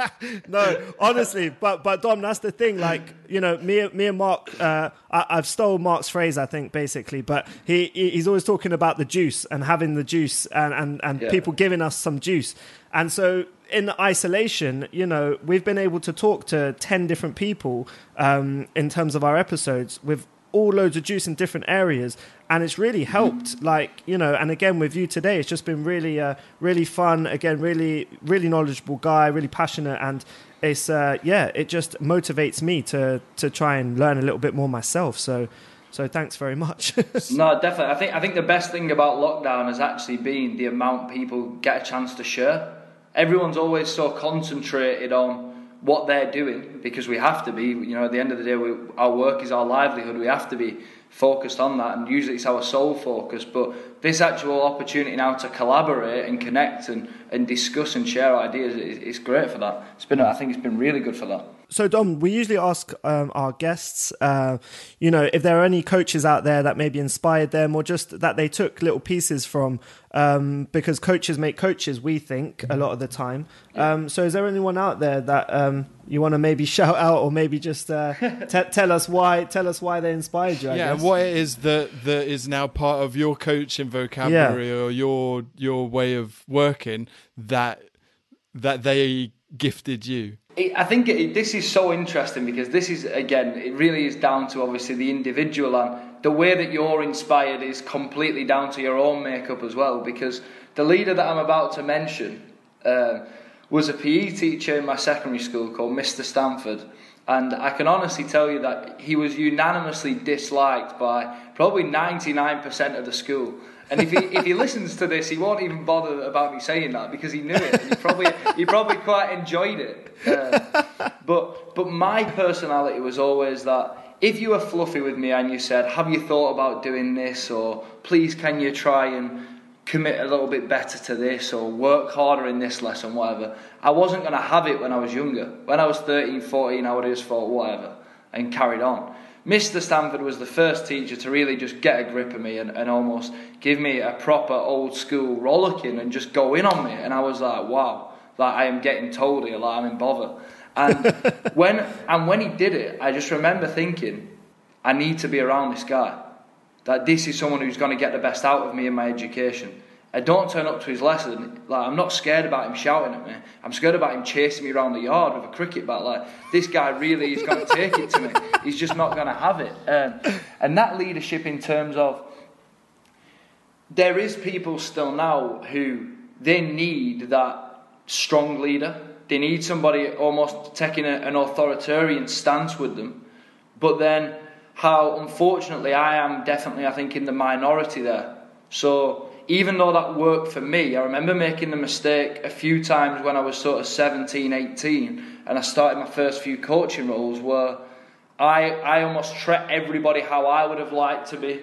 no, honestly, but but Dom, that's the thing. Like you know, me me and Mark, uh, I, I've stole Mark's phrase, I think, basically. But he, he he's always talking about the juice and having the juice, and and and Yeah. people giving us some juice. And so in isolation, you know, we've been able to talk to 10 different people um, in terms of our episodes with all loads of juice in different areas. And it's really helped, like, you know, and again with you today, it's just been really, uh, really fun. Again, really, really knowledgeable guy, really passionate. And it's, uh, yeah, it just motivates me to, to try and learn a little bit more myself. So, so thanks very much. no, definitely. I think I think the best thing about lockdown has actually been the amount people get a chance to share. Everyone's always so concentrated on what they're doing because we have to be. You know, at the end of the day, we, our work is our livelihood. We have to be focused on that, and usually it's our sole focus. But this actual opportunity now to collaborate and connect and, and discuss and share ideas is, is great for that. It's been, I think, it's been really good for that so Dom, we usually ask um, our guests, uh, you know, if there are any coaches out there that maybe inspired them, or just that they took little pieces from, um, because coaches make coaches. We think a lot of the time. Um, so, is there anyone out there that um, you want to maybe shout out, or maybe just uh, t- tell us why? Tell us why they inspired you. I yeah, guess? what it is that that is now part of your coaching vocabulary yeah. or your your way of working that that they gifted you. I think it, this is so interesting because this is again, it really is down to obviously the individual and the way that you're inspired is completely down to your own makeup as well. Because the leader that I'm about to mention uh, was a PE teacher in my secondary school called Mr. Stanford, and I can honestly tell you that he was unanimously disliked by probably 99% of the school. And if he, if he listens to this, he won't even bother about me saying that because he knew it. He probably he probably quite enjoyed it. Uh, but but my personality was always that if you were fluffy with me and you said, "Have you thought about doing this?" or "Please, can you try and commit a little bit better to this?" or "Work harder in this lesson," whatever. I wasn't going to have it when I was younger. When I was 13, 14, I would have just thought whatever and carried on. Mr. Stanford was the first teacher to really just get a grip of me and, and almost give me a proper old school rollicking and just go in on me. And I was like, wow, like I am getting told here, like I'm in bother. And when and when he did it, I just remember thinking, I need to be around this guy. That this is someone who's going to get the best out of me in my education. I don't turn up to his lesson. Like I'm not scared about him shouting at me. I'm scared about him chasing me around the yard with a cricket bat. Like this guy really is going to take it to me. He's just not going to have it. Um, and that leadership, in terms of, there is people still now who they need that strong leader. They need somebody almost taking a, an authoritarian stance with them. But then, how unfortunately I am definitely, I think, in the minority there. So even though that worked for me, I remember making the mistake a few times when I was sort of 17, 18, and I started my first few coaching roles where I, I almost treat everybody how I would have liked to be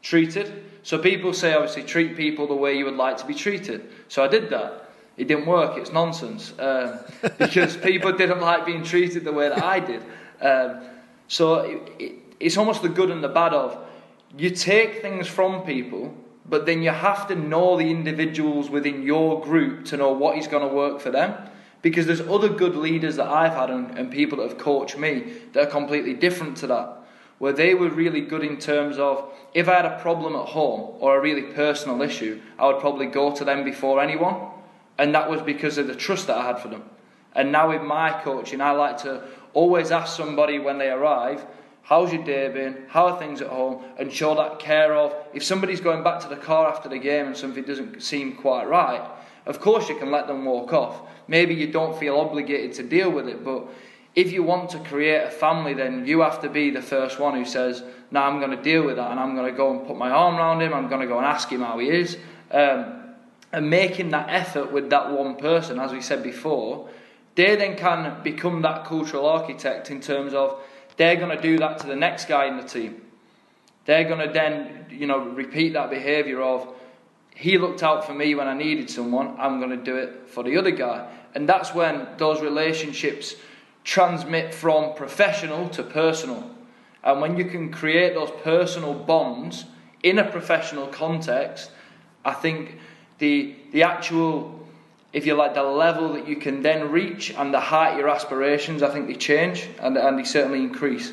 treated. So people say, obviously, treat people the way you would like to be treated. So I did that. It didn't work, it's nonsense. Um, because people didn't like being treated the way that I did. Um, so it, it, it's almost the good and the bad of you take things from people but then you have to know the individuals within your group to know what is going to work for them. Because there's other good leaders that I've had and, and people that have coached me that are completely different to that. Where they were really good in terms of if I had a problem at home or a really personal issue, I would probably go to them before anyone. And that was because of the trust that I had for them. And now with my coaching, I like to always ask somebody when they arrive, How's your day been? How are things at home? And show that care of. If somebody's going back to the car after the game and something doesn't seem quite right, of course you can let them walk off. Maybe you don't feel obligated to deal with it, but if you want to create a family, then you have to be the first one who says, "No, I'm going to deal with that, and I'm going to go and put my arm around him. I'm going to go and ask him how he is." Um, and making that effort with that one person, as we said before, they then can become that cultural architect in terms of they're going to do that to the next guy in the team. They're going to then, you know, repeat that behaviour of, he looked out for me when I needed someone, I'm going to do it for the other guy. And that's when those relationships transmit from professional to personal. And when you can create those personal bonds in a professional context, I think the, the actual if you like, the level that you can then reach and the height your aspirations, I think they change and, and they certainly increase.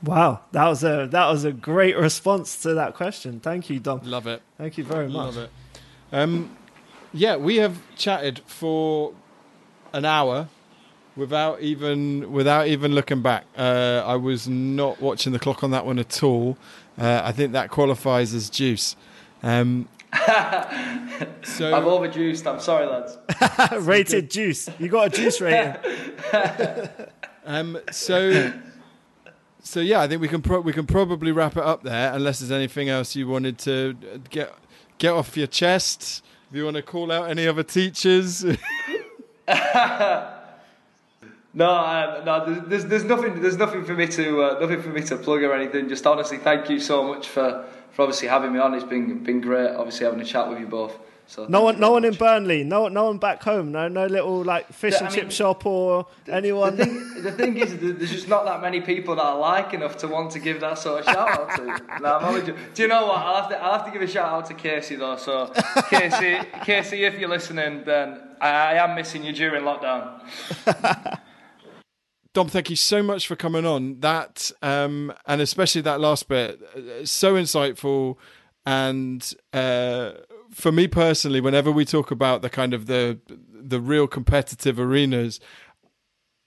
Wow, that was a that was a great response to that question. Thank you, Dom. Love it. Thank you very much. Love it. Um, Yeah, we have chatted for an hour without even without even looking back. Uh, I was not watching the clock on that one at all. Uh, I think that qualifies as juice. Um, so I'm overjuiced. I'm sorry, lads. Rated juice. You got a juice rating. um, so, so yeah, I think we can pro- we can probably wrap it up there, unless there's anything else you wanted to get get off your chest. If you want to call out any other teachers. No, um, no. There's, there's nothing. There's nothing for me to uh, nothing for me to plug or anything. Just honestly, thank you so much for, for obviously having me on. It's been been great. Obviously having a chat with you both. So no one, no one in Burnley. No, no one back home. No, no little like fish and I chip shop or anyone. The thing, the thing, is, there's just not that many people that I like enough to want to give that sort of shout out to. only do you know what? I'll have to, I'll have to give a shout out to Casey though. So Casey, Casey, if you're listening, then I, I am missing you during lockdown. Dom, thank you so much for coming on. That um, and especially that last bit, uh, so insightful. And uh, for me personally, whenever we talk about the kind of the the real competitive arenas,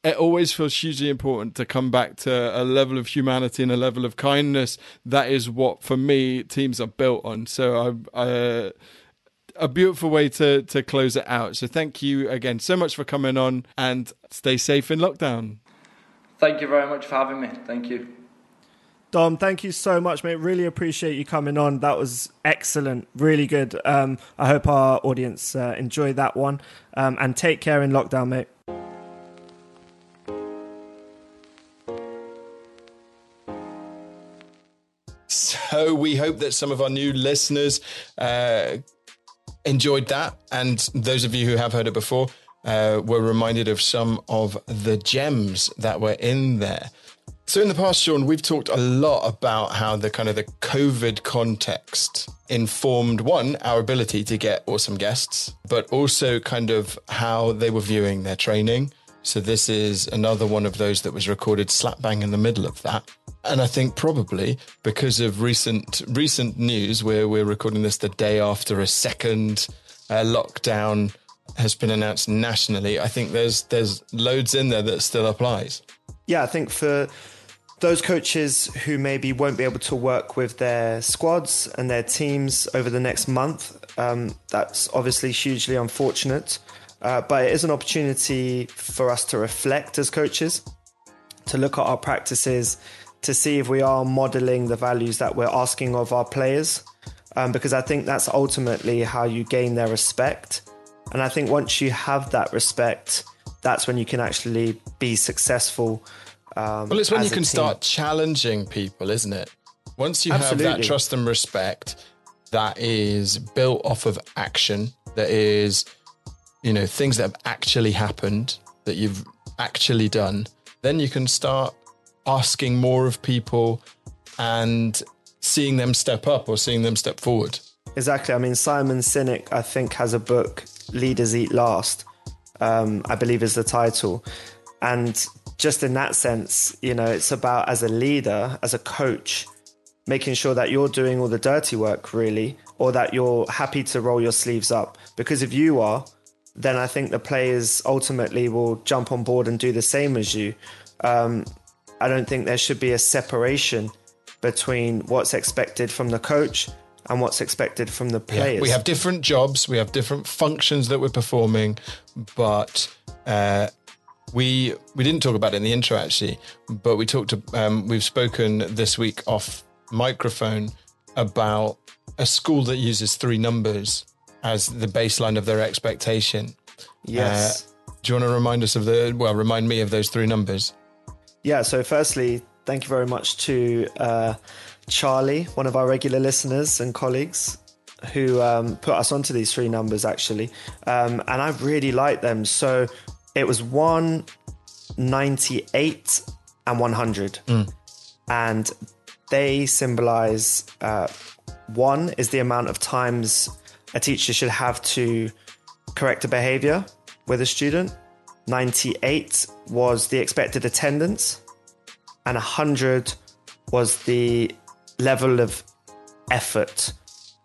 it always feels hugely important to come back to a level of humanity and a level of kindness. That is what, for me, teams are built on. So I. I a beautiful way to to close it out. So thank you again so much for coming on and stay safe in lockdown. Thank you very much for having me. Thank you. Dom, thank you so much, mate. Really appreciate you coming on. That was excellent. Really good. Um, I hope our audience uh, enjoyed that one. Um, and take care in lockdown, mate. So we hope that some of our new listeners uh, enjoyed that. And those of you who have heard it before, uh, were reminded of some of the gems that were in there. So in the past, Sean, we've talked a lot about how the kind of the COVID context informed one, our ability to get awesome guests, but also kind of how they were viewing their training. So this is another one of those that was recorded slap bang in the middle of that. And I think probably because of recent recent news, where we're recording this the day after a second uh, lockdown has been announced nationally, I think there's there's loads in there that still applies. Yeah, I think for those coaches who maybe won't be able to work with their squads and their teams over the next month, um, that's obviously hugely unfortunate. Uh, but it is an opportunity for us to reflect as coaches, to look at our practices, to see if we are modeling the values that we're asking of our players. Um, because I think that's ultimately how you gain their respect and I think once you have that respect, that's when you can actually be successful. Um, well, it's when you can start challenging people, isn't it? Once you Absolutely. have that trust and respect that is built off of action, that is, you know, things that have actually happened, that you've actually done, then you can start asking more of people and seeing them step up or seeing them step forward. Exactly. I mean, Simon Sinek, I think, has a book Leaders Eat Last, um, I believe is the title. And just in that sense, you know, it's about as a leader, as a coach, making sure that you're doing all the dirty work, really, or that you're happy to roll your sleeves up. Because if you are, then I think the players ultimately will jump on board and do the same as you. Um, I don't think there should be a separation between what's expected from the coach and what's expected from the players. Yeah, we have different jobs, we have different functions that we're performing, but uh, we we didn't talk about it in the intro actually, but we talked. Um, we've spoken this week off microphone about a school that uses three numbers as the baseline of their expectation. Yes. Uh, do you want to remind us of the? Well, remind me of those three numbers. Yeah. So, firstly, thank you very much to. Uh, Charlie, one of our regular listeners and colleagues, who um, put us onto these three numbers actually, um, and I really like them. So it was one, ninety-eight, and one hundred, mm. and they symbolize uh, one is the amount of times a teacher should have to correct a behavior with a student. 98 was the expected attendance, and 100 was the level of effort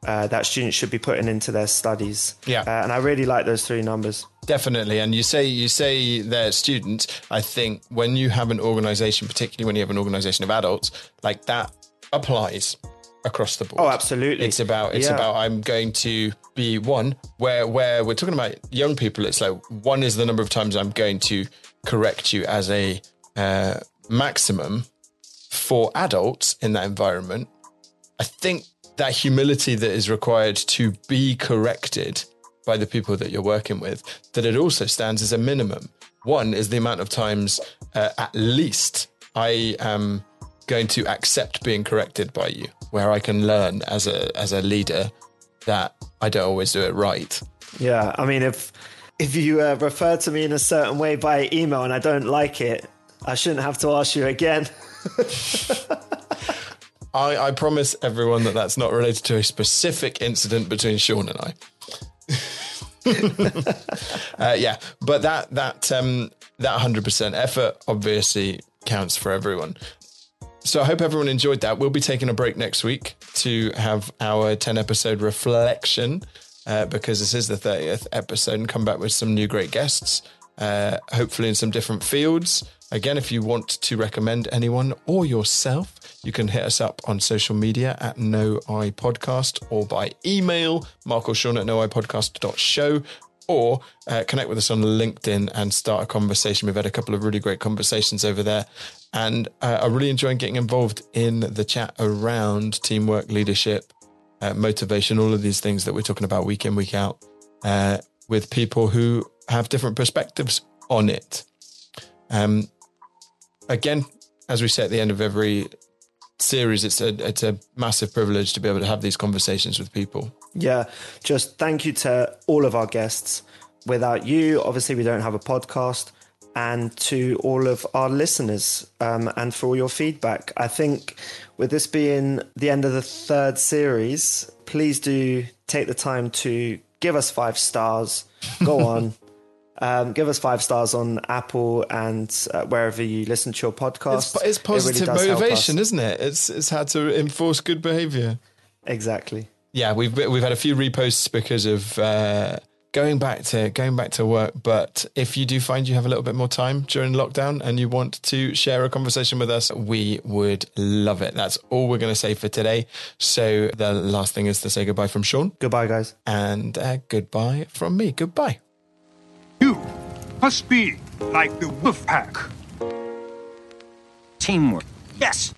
uh, that students should be putting into their studies. Yeah. Uh, and I really like those three numbers. Definitely, and you say you say they're students. I think when you have an organisation, particularly when you have an organisation of adults, like that applies across the board. Oh, absolutely. It's about it's Yeah. about I'm going to be one where where we're talking about young people. It's like one is the number of times I'm going to correct you as a uh, maximum for adults in that environment. I think that humility that is required to be corrected by the people that you're working with, that it also stands as a minimum. One is the amount of times, uh, at least, I am going to accept being corrected by you, where I can learn as a as a leader that I don't always do it right. Yeah, I mean, if if you uh, refer to me in a certain way by email and I don't like it, I shouldn't have to ask you again. I, I promise everyone that that's not related to a specific incident between Sean and I. uh, yeah, but that that um, that hundred percent effort obviously counts for everyone. So I hope everyone enjoyed that. We'll be taking a break next week to have our ten episode reflection uh, because this is the thirtieth episode, and come back with some new great guests, uh, hopefully in some different fields. Again, if you want to recommend anyone or yourself, you can hit us up on social media at No I Podcast or by email, Mark or Sean at noipodcast.show or uh, connect with us on LinkedIn and start a conversation. We've had a couple of really great conversations over there. And uh, I'm really enjoying getting involved in the chat around teamwork, leadership, uh, motivation, all of these things that we're talking about week in, week out uh, with people who have different perspectives on it. Um, again, as we say at the end of every series, it's a it's a massive privilege to be able to have these conversations with people. Yeah, just thank you to all of our guests. Without you, obviously, we don't have a podcast. And to all of our listeners um, and for all your feedback. I think with this being the end of the third series, please do take the time to give us five stars. Go on. Um, give us five stars on Apple and uh, wherever you listen to your podcast. It's, it's It really positive help us. motivation, isn't it? It's it's how to enforce good behavior. Exactly. Yeah, we've we've had a few reposts because of uh, going back to going back to work. But if you do find you have a little bit more time during lockdown and you want to share a conversation with us, we would love it. That's all we're going to say for today. So the last thing is to say goodbye from Sean Goodbye, guys. and uh, goodbye from me. Goodbye. You must be like the wolf pack. Teamwork. Yes,